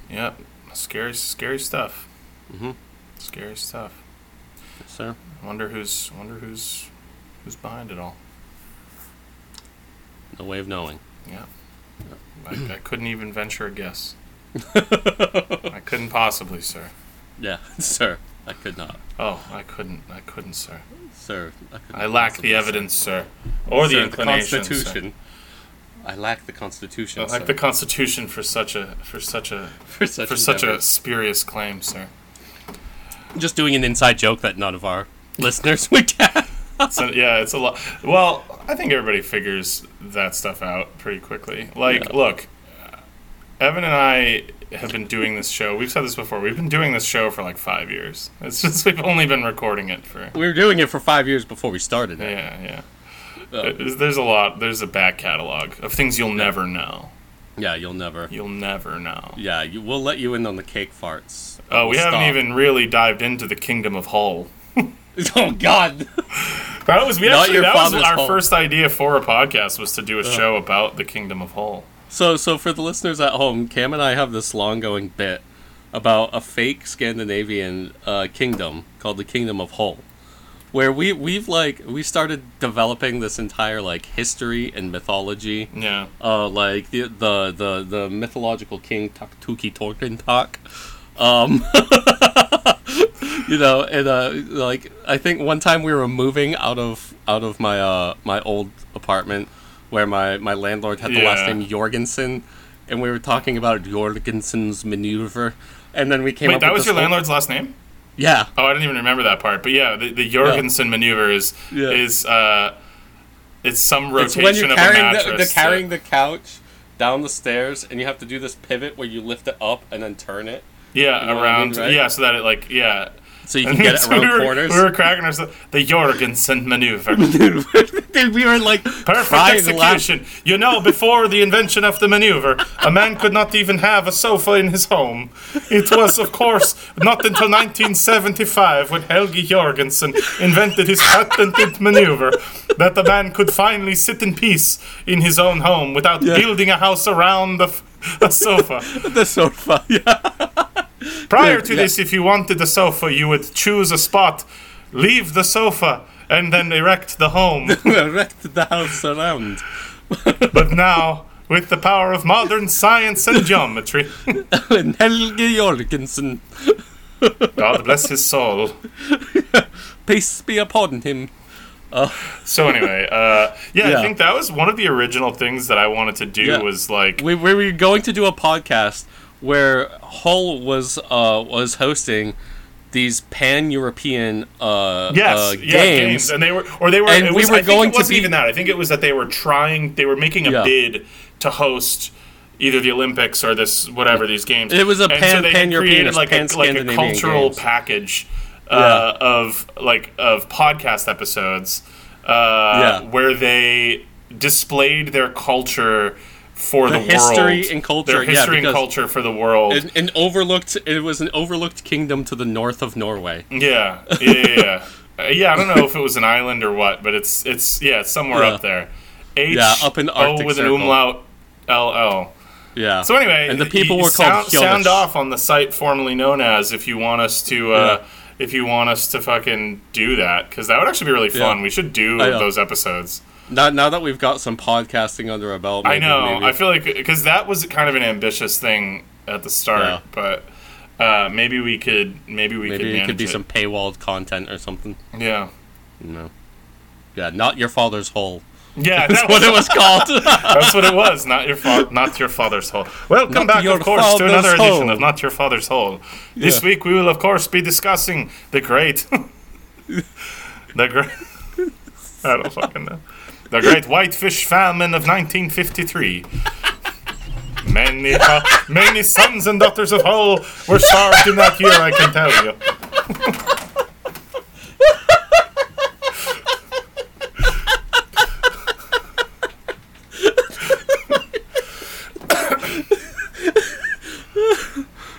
Yep. Scary, scary stuff. Mm-hmm. Scary stuff. Yes, sir. Wonder who's wonder who's who's behind it all. No way of knowing. Yeah. I, I couldn't even venture a guess. I couldn't possibly, sir. Yeah, sir. I could not, Oh, I couldn't. I couldn't, sir. sir. I, I lack the evidence, sir, or the inclination. sir. Constitution. I lack the Constitution. I lack sir, the Constitution for such a for such a for such, for such a spurious claim, sir. Just doing an inside joke that none of our listeners would get. So yeah, it's a lot. Well, I think everybody figures that stuff out pretty quickly. Like, Yeah. look, Evan and I have been doing this show. We've said this before. We've been doing this show for like five years. It's just we've only been recording it for. we were doing it for five years before we started it. Yeah, yeah. Uh, There's, a lot. There's a back catalog of things you'll never know. yeah, you'll never. You'll never know. Yeah, you, we'll let you in on the cake farts. Oh, we We'll haven't even really dived into the Kingdom of Hull. Oh God. That was we Not actually that was our Hull. first idea for a podcast was to do a show about the Kingdom of Hull. So, so for the listeners at home, Cam and I have this long-going bit about a fake Scandinavian uh, kingdom called the Kingdom of Hull, where we we've like we started developing this entire like history and mythology, Yeah. uh, like the the the, the mythological king Taktuki Torkentak. Um, you know, and uh, like I think one time we were moving out of out of my uh my old apartment where my my landlord had the last name Jorgensen, and we were talking about Jorgensen's maneuver, and then we came Wait, that was your landlord's last name? Yeah, Oh, I didn't even remember that part. But yeah, the, the Jorgensen maneuver is Yeah. is uh, it's some it's rotation when you're of a carrying the, mattress. the to- carrying the couch down the stairs, and you have to do this pivot where you lift it up and then turn it, yeah, you know what I around mean, right? yeah, so that it like yeah. So you can get it So around we were, corners. We were cracking ourselves. The Jorgensen maneuver. Dude, we were like Perfect execution. You know, before the invention of the maneuver, a man could not even have a sofa in his home. It was, of course, not until 1975 when Helgi Jorgensen invented his patented maneuver that the man could finally sit in peace in his own home without building a house around the, f- the sofa. the sofa. Yeah. Prior to this, if you wanted a sofa, you would choose a spot, leave the sofa, and then erect the home. Erect the house around. But now, with the power of modern science and geometry, and Helge Jorgensen, God bless his soul. peace be upon him. So anyway, uh, yeah, Yeah. I think that was one of the original things that I wanted to do Yeah. was like, We, we were going to do a podcast where Hull was uh, was hosting these pan European uh, yes, uh, yeah, games. and they were, or they were, And it we was, were I think going it to wasn't be- even that. I think it was that they were trying, they were making a Yeah. bid to host either the Olympics or this whatever these games. It was a pan- had pan-European created like a like a cultural games. package uh, of like of podcast episodes uh, Yeah. where they displayed their culture for the, The history world, and culture, their yeah, history and culture for the world. an, an overlooked it was an overlooked kingdom to the north of Norway. Yeah, yeah, yeah. yeah. Uh, yeah, I don't know if it was an island or what, but it's it's yeah, it's somewhere Yeah. up there. H Yeah, up in the O with Circle. an umlaut L L. Yeah. So anyway, and the people were called sound, sound off on the site formerly known as if you want us to uh, Yeah. if you want us to fucking do that because that would actually be really fun. Yeah. We should do those episodes. Now, now that we've got some podcasting under our belt, I know. maybe- I feel like because that was kind of an ambitious thing at the start, Yeah. but uh, maybe we could maybe we could maybe it could be it. some paywalled content or something. yeah. No. Yeah, not your father's hole. Yeah, That's what it was called. That's what it was. Not your fa- not your father's hole. Welcome Not back, of course, to another edition of Not Your Father's Hole. This Yeah. week we will, of course, be discussing the great, the great. I don't fucking know. The great whitefish famine of 1953. Many, many sons and daughters of Hull were starved in that year. I can tell you.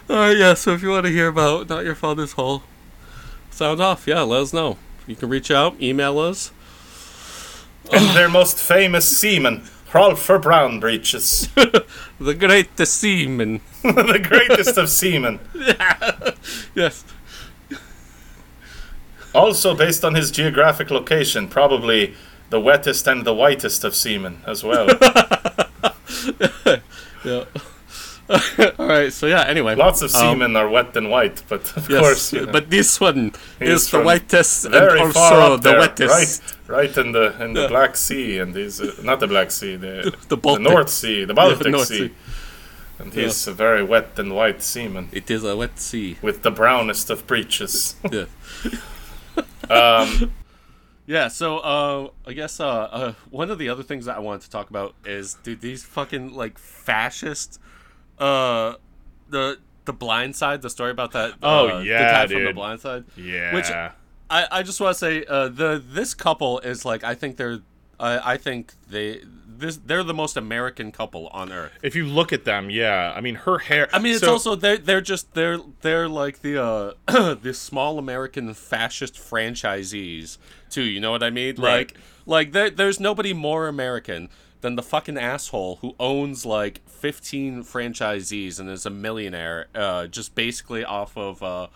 Uh, yeah, so if you want to hear about Not Your Father's Hole, sound off. Yeah, let us know. you can reach out, email us. And their most famous seaman, Rolfer Brown Breeches, The greatest seaman. the greatest of seamen. Yes. Also based on his geographic location, probably the wettest and the whitest of seamen as well. Yeah. All right. So yeah. Anyway. Lots of um, seamen are wet and white, but of yes, course, you know, but this one is the whitest and also the there, wettest. right, right in the in the Yeah. Black Sea, and he's uh, not the Black Sea, the The Baltic. North Sea, the Baltic North sea. Sea. and he's a very wet and white seaman It is a wet sea. with the brownest of breeches. Yeah. um, Yeah, so uh, I guess uh, uh, one of the other things that I wanted to talk about is dude these fucking like fascist uh the the blind side, the story about that Oh, uh, the yeah, guy from the blind side. yeah, Which I, I just want to say uh, the this couple is like I think they're I, I think they this they're the most American couple on earth. if you look at them, yeah, I mean her hair. I mean, it's so- also they're they're just they're they're like the uh the small American fascist franchisees too. You know what I mean? Right. Like like there, there's nobody more American than the fucking asshole who owns like 15 franchisees and is a millionaire uh just basically off of uh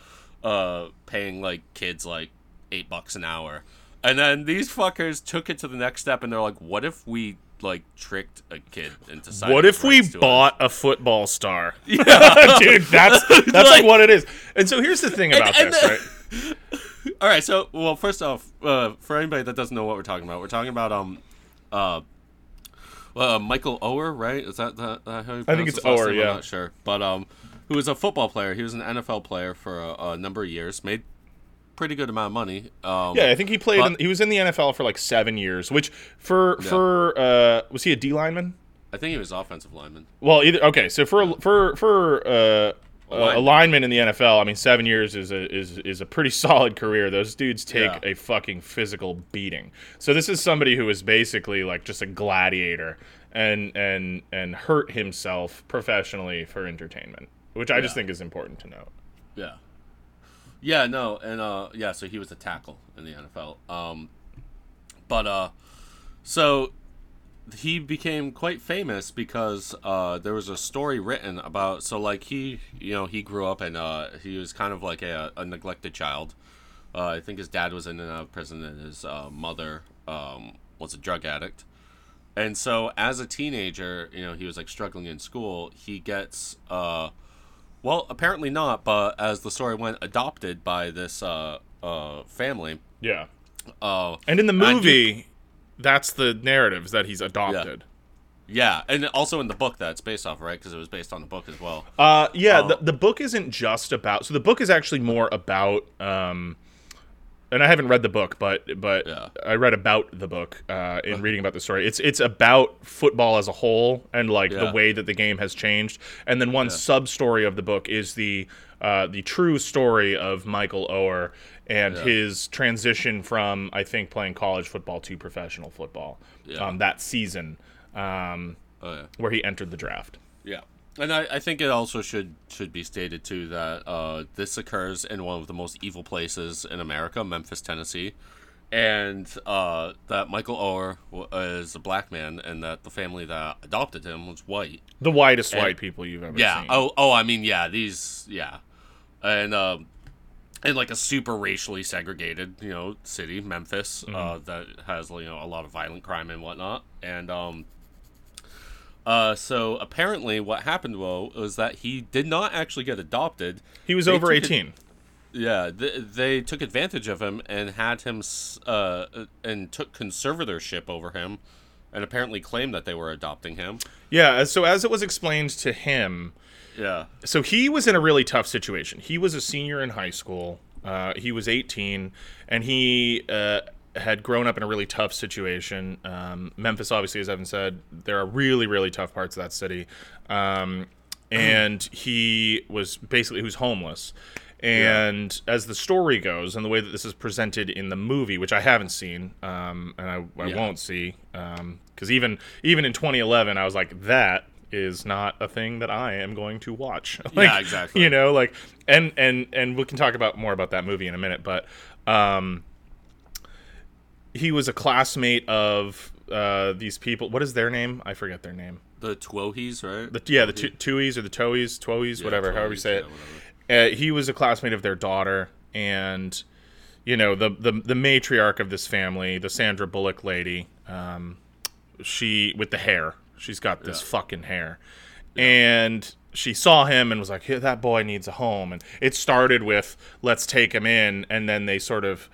uh paying like kids like eight bucks an hour. And then these fuckers took it to the next step and they're like, what if we like tricked a kid into signing What if we to us?" bought a football star? Yeah. Dude, that's that's like, Like- what it is. And so here's the thing about and this, the- right? All right, so well, first off, uh, for anybody that doesn't know what we're talking about, we're talking about um, uh, uh Michael Oher, right? Is that, that, that how you I think it's Oher, name? yeah. I'm not sure, but um, who was a football player? He was an NFL player for a, a number of years, made pretty good amount of money. Um, Yeah, I think he played. in, he was in the NFL for like seven years. Which for for uh, was he a D lineman? I think he was offensive lineman. Well, either okay. So for for for uh, a lineman. in the NFL, I mean, seven years is a is is a pretty solid career. Those dudes take Yeah. a fucking physical beating. So this is somebody who is basically like just a gladiator and and and hurt himself professionally for entertainment, which I just think is important to note. Yeah. Yeah, no, and uh yeah, so he was a tackle in the NFL. Um but uh so he became quite famous because uh there was a story written about so like he you know, he grew up and uh he was kind of like a, a neglected child. Uh, I think his dad was in and out of prison and his uh, mother um was a drug addict. And so as a teenager, you know, he was like struggling in school, he gets uh well, apparently not, but as the story went, adopted by this uh, uh, family. Yeah. Uh, And in the movie, that's the narrative is that he's adopted. yeah, and also in the book that's based off, right? Because it was based on the book as well. Uh, yeah, Oh. the, the book isn't just about. So the book is actually more about. Um, and I haven't read the book, but but Yeah. I read about the book uh, in reading about the story. It's it's about football as a whole and like the way that the game has changed. And then one sub story of the book is the uh, the true story of Michael Oher and Yeah. his transition from I think playing college football to professional football. Yeah. Um, that season um, Oh yeah, where he entered the draft. yeah. And I, I think it also should should be stated too that uh, this occurs in one of the most evil places in America, Memphis, Tennessee, and uh, that Michael wa- is a black man, and that the family that adopted him was white. The whitest And- white people you've ever Yeah. seen. Oh, oh, I mean, yeah. These, yeah, and um, and like a super racially segregated, you know, city, Memphis, uh, that has you know a lot of violent crime and whatnot, and um. Uh, so apparently, what happened Wo, was that he did not actually get adopted. He was They over it- 18. Yeah, th- they took advantage of him and had him, uh, and took conservatorship over him, and apparently claimed that they were adopting him. Yeah, so as it was explained to him, Yeah. so he was in a really tough situation. He was a senior in high school. Uh, he was 18, and he uh, had grown up in a really tough situation. Um, Memphis, obviously, as Evan said, there are really, really tough parts of that city. Um, and he was basically he was homeless. And as the story goes, and the way that this is presented in the movie, which I haven't seen, um, and I, I Yeah. won't see, because even even in 2011, I was like, that is not a thing that I am going to watch. like, Yeah, exactly. You know, like, and and and we can talk about more about that movie in a minute, but um, he was a classmate of uh, these people. What is their name? I forget their name. The Tuohys, right? The, yeah, the tu- or the Toies, Twoies, Yeah, whatever, however you say it. whatever. Uh, he was a classmate of their daughter, and you know the the the matriarch of this family, the Sandra Bullock lady. Um, she with the hair. She's got this Yeah. fucking hair, and she saw him and was like, "Hey, "That boy needs a home." And it started with "Let's take him in," and then they sort of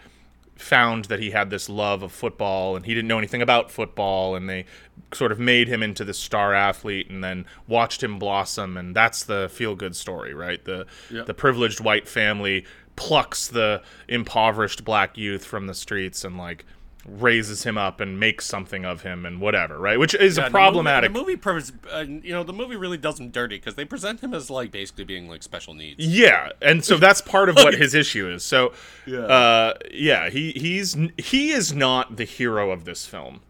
found that he had this love of football and he didn't know anything about football and they sort of made him into this star athlete and then watched him blossom and that's the feel good story right? The the privileged white family plucks the impoverished black youth from the streets and like raises him up and makes something of him and whatever right which is Yeah, a the problematic Movie, the movie pres- uh, you know, the movie really does him dirty because they present him as like basically being like special needs. Yeah, and so that's part of what his issue is. So, Yeah. uh, yeah, he he's he is not the hero of this film.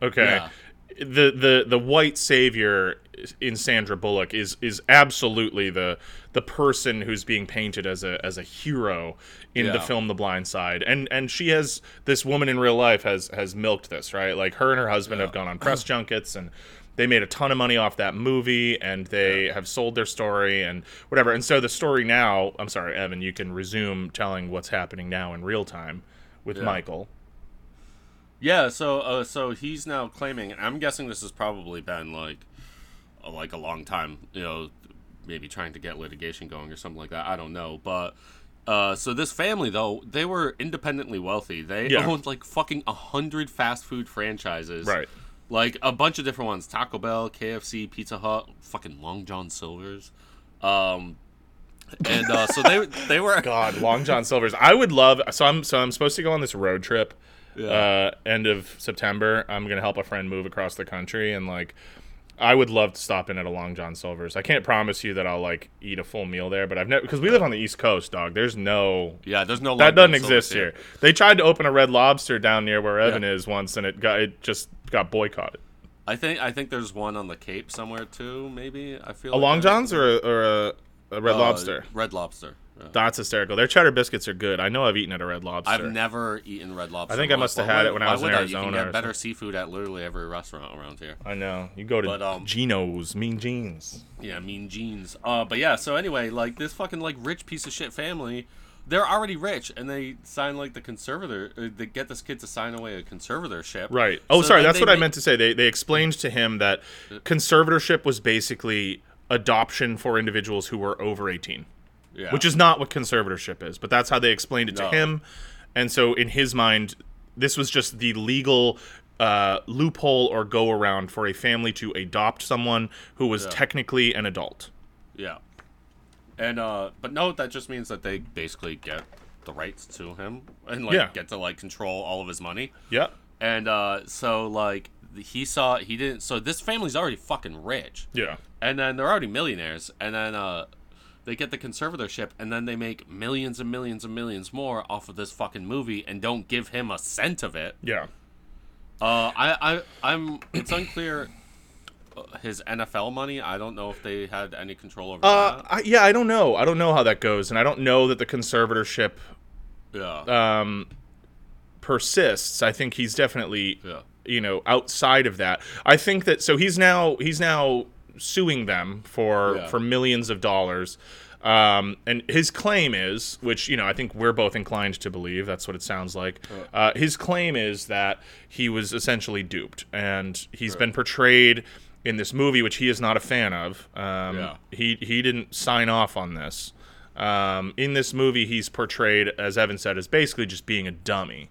Okay, Yeah. the the the white savior in Sandra Bullock is is absolutely the the person who's being painted as a as a hero in the film The Blind Side, and and she has this woman in real life has has milked this right. Like her and her husband have gone on press junkets and. They made a ton of money off that movie, and they have sold their story and whatever. And so the story now, I'm sorry, Evan, you can resume telling what's happening now in real time with Yeah. Michael. Yeah, so uh, so he's now claiming, and I'm guessing this has probably been like like a long time, you know, maybe trying to get litigation going or something like that. I don't know, but uh, so this family though they were independently wealthy. They Yeah. owned like fucking a hundred fast food franchises, Right. Like a bunch of different ones: Taco Bell, KFC, Pizza Hut, fucking Long John Silver's. Um, and uh, so they they were God, Long John Silver's. I would love. So I'm so I'm supposed to go on this road trip. Uh, end of September. I'm gonna help a friend move across the country, and like, I would love to stop in at a Long John Silver's. I can't promise you that I'll like eat a full meal there, but I've never because we live on the East Coast, dog. There's no. yeah. There's no That doesn't John Silver's exist here. They tried to open a Red Lobster down near where Evan Yeah. is once, and it got it just got boycotted. I think I think there's one on the Cape somewhere too. Maybe I feel A like Long John's or a, or a, a Red Uh, Lobster. Red Lobster. Yeah. That's hysterical. Their cheddar biscuits are good. I know I've eaten at a Red Lobster. I've never eaten Red Lobster. I think I must have had it when I was in Arizona You or can get better seafood at literally every restaurant around here. I know. You go to But, um, Geno's, Mean Jeans. Yeah, mean jeans. Uh, but yeah. So anyway, like this fucking like rich piece of shit family, they're already rich, and they sign like the conservator. Uh, they get this kid to sign away a conservatorship. Right. Oh, So sorry. That's what I meant to say. They they explained to him that conservatorship was basically adoption for individuals who were over 18, Yeah. which is not what conservatorship is, but that's how they explained it No. to him. And so in his mind, this was just the legal uh, loophole or go around for a family to adopt someone who was Yeah. technically an adult. Yeah. And uh but no, that just means that they basically get the rights to him and like Yeah. get to like control all of his money. Yeah. And uh so like he saw he didn't so this family's already fucking rich. Yeah. And then they're already millionaires and then uh they get the conservatorship and then they make millions and millions and millions more off of this fucking movie and don't give him a cent of it. Yeah. Uh I I I'm it's unclear uh, his NFL money. I don't know if they had any control over Uh, that. I, yeah, I don't know. I don't know how that goes, and I don't know that the conservatorship Yeah. um, persists. I think he's definitely, Yeah. you know, outside of that. I think that so he's now he's now suing them for Yeah. for millions of dollars. Um, and his claim is, which you know, I think we're both inclined to believe. That's what it sounds like. Uh, his claim is that he was essentially duped, and he's been portrayed in this movie, which he is not a fan of. Um, Yeah. He he didn't sign off on this. Um, in this movie, he's portrayed, as Evan said, as basically just being a dummy.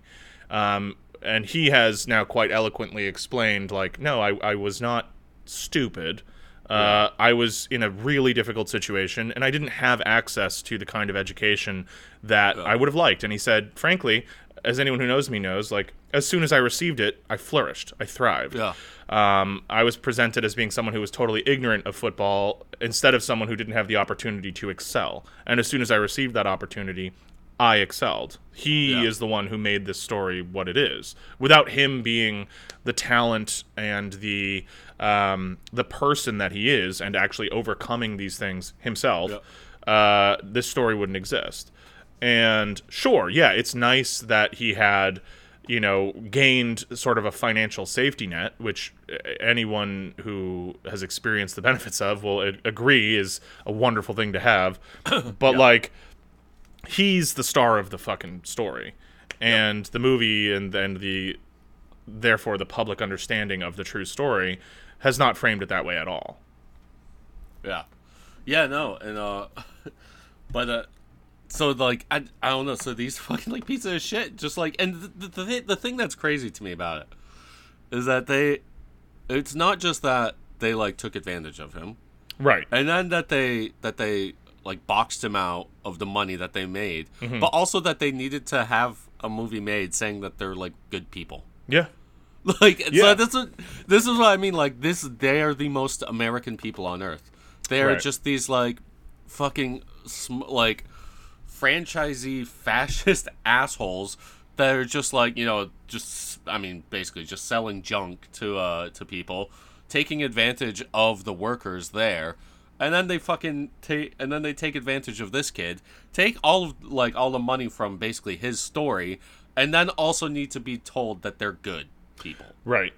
Um, and he has now quite eloquently explained, like, no, I, I was not stupid. Uh, I was in a really difficult situation, and I didn't have access to the kind of education that I would have liked. And he said, frankly, as anyone who knows me knows, like, as soon as I received it, I flourished. I thrived. Yeah. Um, I was presented as being someone who was totally ignorant of football instead of someone who didn't have the opportunity to excel. And as soon as I received that opportunity, I excelled. He Yeah. is the one who made this story what it is. Without him being the talent and the um, the person that he is, and actually overcoming these things himself, uh, this story wouldn't exist. And sure, yeah, it's nice that he had you know, gained sort of a financial safety net, which anyone who has experienced the benefits of will agree is a wonderful thing to have. but like, he's the star of the fucking story, and the movie and and the therefore the public understanding of the true story has not framed it that way at all. Yeah, yeah, no, and uh, but uh, so like I I don't know. So these fucking like pieces of shit, just like, and the the, the, the thing that's crazy to me about it is that they, it's not just that they like took advantage of him, Right. and then that they that they like boxed him out of the money that they made, Mm-hmm. but also that they needed to have a movie made saying that they're like good people. Yeah. Like Yeah. so this is this is what I mean. Like this, they are the most American people on earth. They are Right. just these like fucking sm- like franchisee fascist assholes that are just like you know just I mean basically just selling junk to uh to people, taking advantage of the workers there. And then they fucking take, and then they take advantage of this kid, take all of like all the money from basically his story, and then also need to be told that they're good people. Right.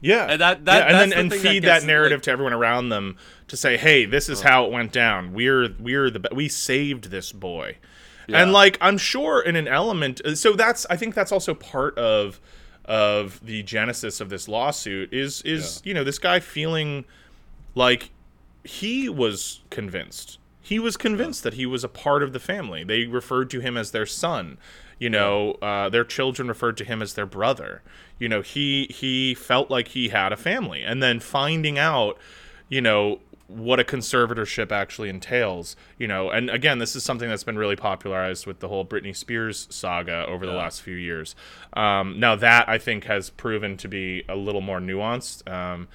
Yeah. And that- that- yeah, and then the and thing that feed that narrative like- to everyone around them to say, "Hey, this is how it went down. We're we're the we saved this boy." And like I'm sure in an element uh, so that's I think that's also part of of the genesis of this lawsuit is is you know this guy feeling like he was convinced. He was convinced that he was a part of the family. They referred to him as their son. You know, uh, their children referred to him as their brother. You know, he he felt like he had a family, and then finding out, you know, what a conservatorship actually entails. You know, and again, this is something that's been really popularized with the whole Britney Spears saga over the Yeah. last few years. Um, now that I think has proven to be a little more nuanced. Um,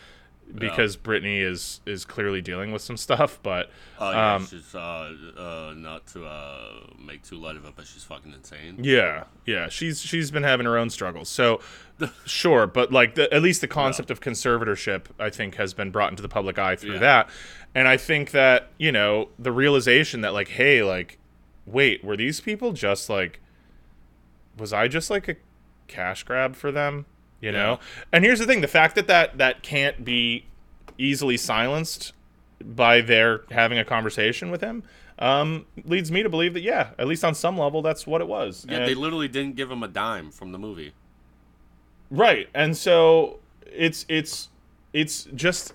because Britney is is clearly dealing with some stuff, but Oh yeah, um, she's uh, uh, not to uh, make too light of it, but she's fucking insane. yeah, yeah, she's she's been having her own struggles. So sure, but like the, at least the concept of conservatorship, I think, has been brought into the public eye through Yeah. that, and I think that you know the realization that like, hey, like, wait, were these people just like, was I just like a cash grab for them? You know, and here's the thing: the fact that that that can't be easily silenced by their having a conversation with him um, leads me to believe that yeah, at least on some level, that's what it was. Yeah, And- they literally didn't give him a dime from the movie. right, and so it's it's it's just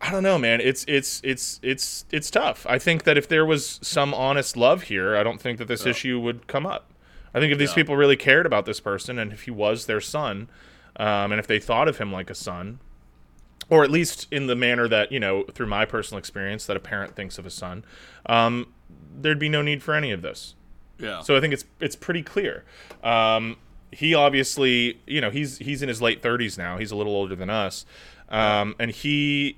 I don't know, man. It's it's it's it's it's tough. I think that if there was some honest love here, I don't think that this issue would come up. I think if these Yeah. people really cared about this person and if he was their son, um, and if they thought of him like a son, or at least in the manner that you know, through my personal experience, that a parent thinks of a son, um, there'd be no need for any of this. Yeah. So I think it's it's pretty clear. Um, he obviously, you know, he's he's in his late 30s now. He's a little older than us, um, and he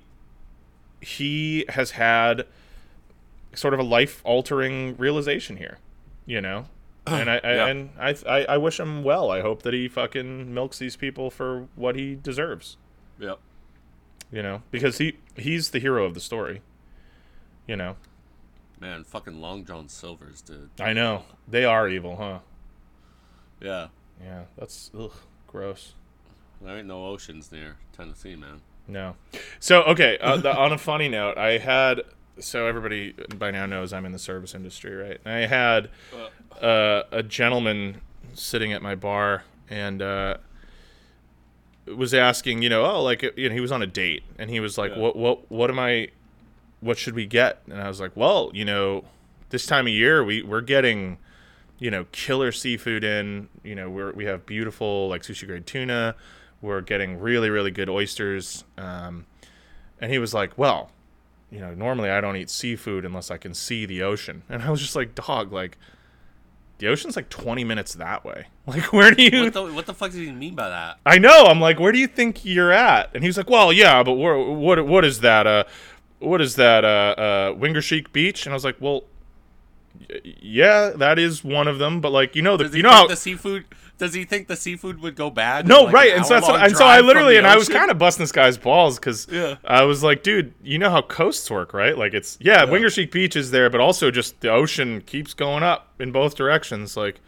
he has had sort of a life altering realization here, you know. And I, I Yeah. and I, I I wish him well. I hope that he fucking milks these people for what he deserves, yep. you know, because he he's the hero of the story. You know, Man, fucking Long John Silver's, dude. I know they are evil, huh? Yeah. Yeah, that's ugh, gross. There ain't no oceans near Tennessee, man. No. So okay, uh, the, on a funny note, I had so everybody by now knows I'm in the service industry, right? And I had uh, a gentleman sitting at my bar and uh, was asking, you know, oh, like you know, he was on a date and he was like, Yeah. what, what, what am I, what should we get? And I was like, well, you know, this time of year we we're getting, you know, killer seafood in. You know, we're we have beautiful like sushi grade tuna. We're getting really really good oysters. Um, and he was like, well, you know, normally I don't eat seafood unless I can see the ocean. And I was just like, dog, like. The ocean's like 20 minutes that way. Like, where do you? What the, what the fuck does he mean by that? I know. I'm like, where do you think you're at? And he's like, well, yeah, but where, what what is that? Uh, what is that? Uh, uh, Wingaersheek Beach? And I was like, well, y- yeah, that is one of them. But like, you know, the you know how the seafood? Does he think the seafood would go bad? no, like, right, an and so that's what, and so I literally and I was kind of busting this guy's balls because Yeah. I was like, dude, you know how coasts work, right? Like it's yeah, Wingaersheek Beach is there, but also just the ocean keeps going up in both directions. Like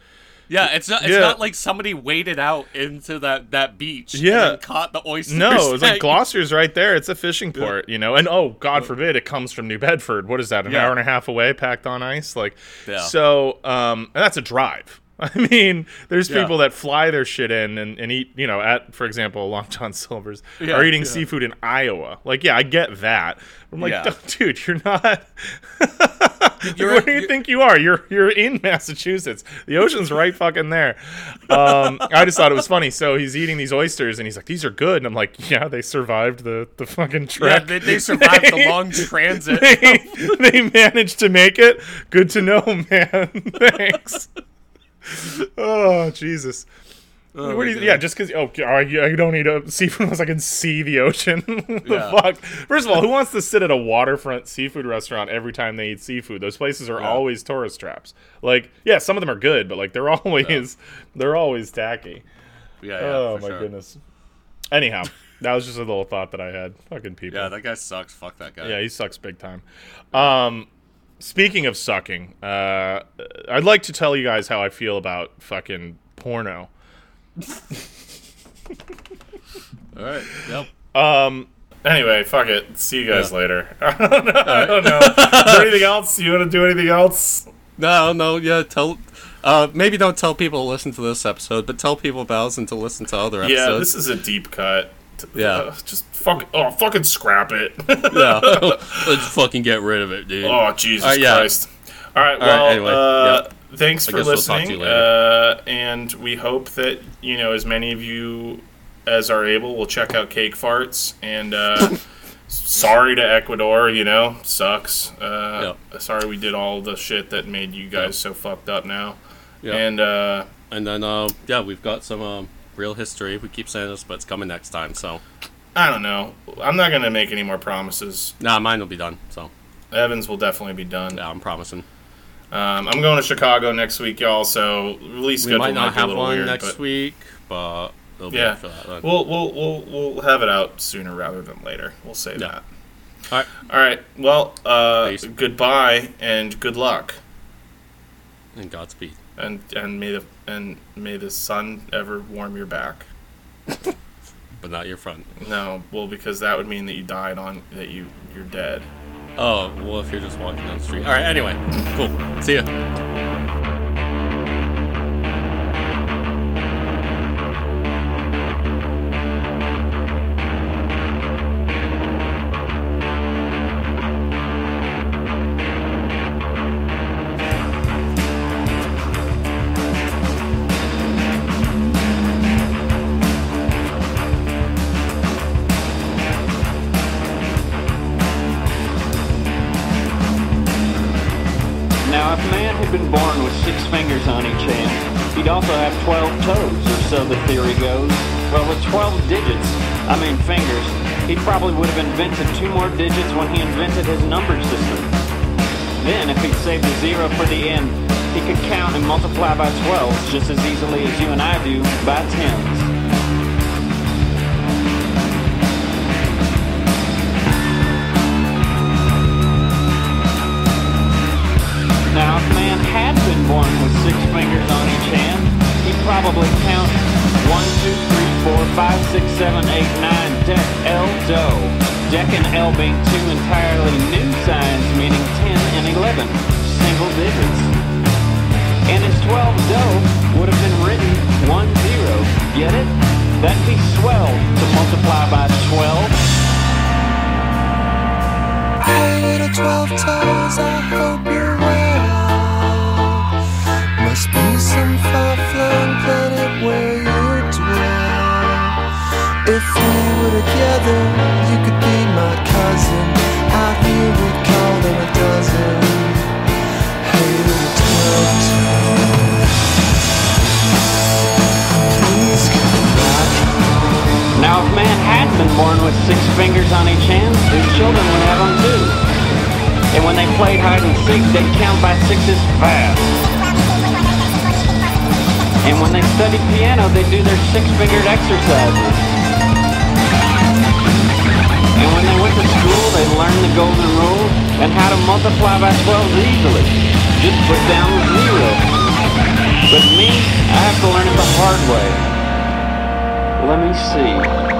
Yeah, it's not. It's Yeah. not like somebody waded out into that that beach. Yeah. caught the oysters. No, it's like Gloucester's right there. It's a fishing port, you know. And oh, God forbid, it comes from New Bedford. What is that? An Yeah. hour and a half away, packed on ice. Like, Yeah. so, um, and that's a drive. I mean, there's Yeah. people that fly their shit in and, and eat, you know, at, for example, Long John Silver's Yeah, are eating yeah. seafood in Iowa. Like, yeah, I get that. I'm like, Yeah. dude, you're not. You're- Where do you you're- think you are? You're you're in Massachusetts. The ocean's right fucking there. Um, I just thought it was funny. So he's eating these oysters, and he's like, "These are good." And I'm like, "Yeah, they survived the the fucking Yeah, they, they survived the long transit. they, they managed to make it. Good to know, man. Thanks." Oh Jesus. Oh what do you, God. yeah, just because oh, I, don't need a seafood unless I can see the ocean. the Yeah. fuck? First of all, who wants to sit at a waterfront seafood restaurant every time they eat seafood? Those places are Yeah. always tourist traps. Like, yeah, some of them are good, but like they're always they're always tacky. Yeah, yeah, oh my sure. goodness. Anyhow, that was just a little thought that I had. Fucking people. Yeah, that guy sucks. Fuck that guy. Yeah, he sucks big time. Um, speaking of sucking, uh, I'd like to tell you guys how I feel about fucking porno. All right. Yep. Um. Anyway, fuck it. See you guys later. I don't know. I don't know. Is there anything else? You want to do anything else? No, no. Yeah. Tell. Uh, maybe don't tell people to listen to this episode, but tell people about and to listen to other episodes. Yeah, this is a deep cut. Yeah. Uh, just fuck. Oh, fucking scrap it. yeah. Let's fucking get rid of it, dude. Oh Jesus Alright, yeah. Christ! All right, well, right, anyway, uh, thanks for guess we'll listening, uh, and we hope that you know as many of you as are able will check out Cake Farts. And uh, sorry to Ecuador, you know, sucks. Uh, Sorry we did all the shit that made you guys so fucked up now. Yeah. And uh, And then, uh, yeah, we've got some um, real history. We keep saying this, but it's coming next time. So, I don't know. I'm not gonna make any more promises. nah, mine will be done. So, Evans will definitely be done. yeah, I'm promising. Um, I'm going to Chicago next week, y'all. So release We schedule might not a have little one weird, next but- week, but it'll be Yeah. after that. Then. We'll we'll we'll we'll have it out sooner rather than later. We'll say Yeah. that. All right. All right. Well, uh, goodbye and good luck, And Godspeed. And and may the and may the sun ever warm your back. But not your front. No, well, because that would mean that you died on that you you're dead. Oh, well, if you're just walking down the street. All right, anyway. Cool. See ya. Just as easily as you and I do by tens. Seek, they'd count by sixes fast. And when they study piano, they'd do their six-fingered exercises. And when they went to school, they learned the golden rule and how to multiply by 12 easily. Just put down zero. But me, I have to learn it the hard way. Let me see.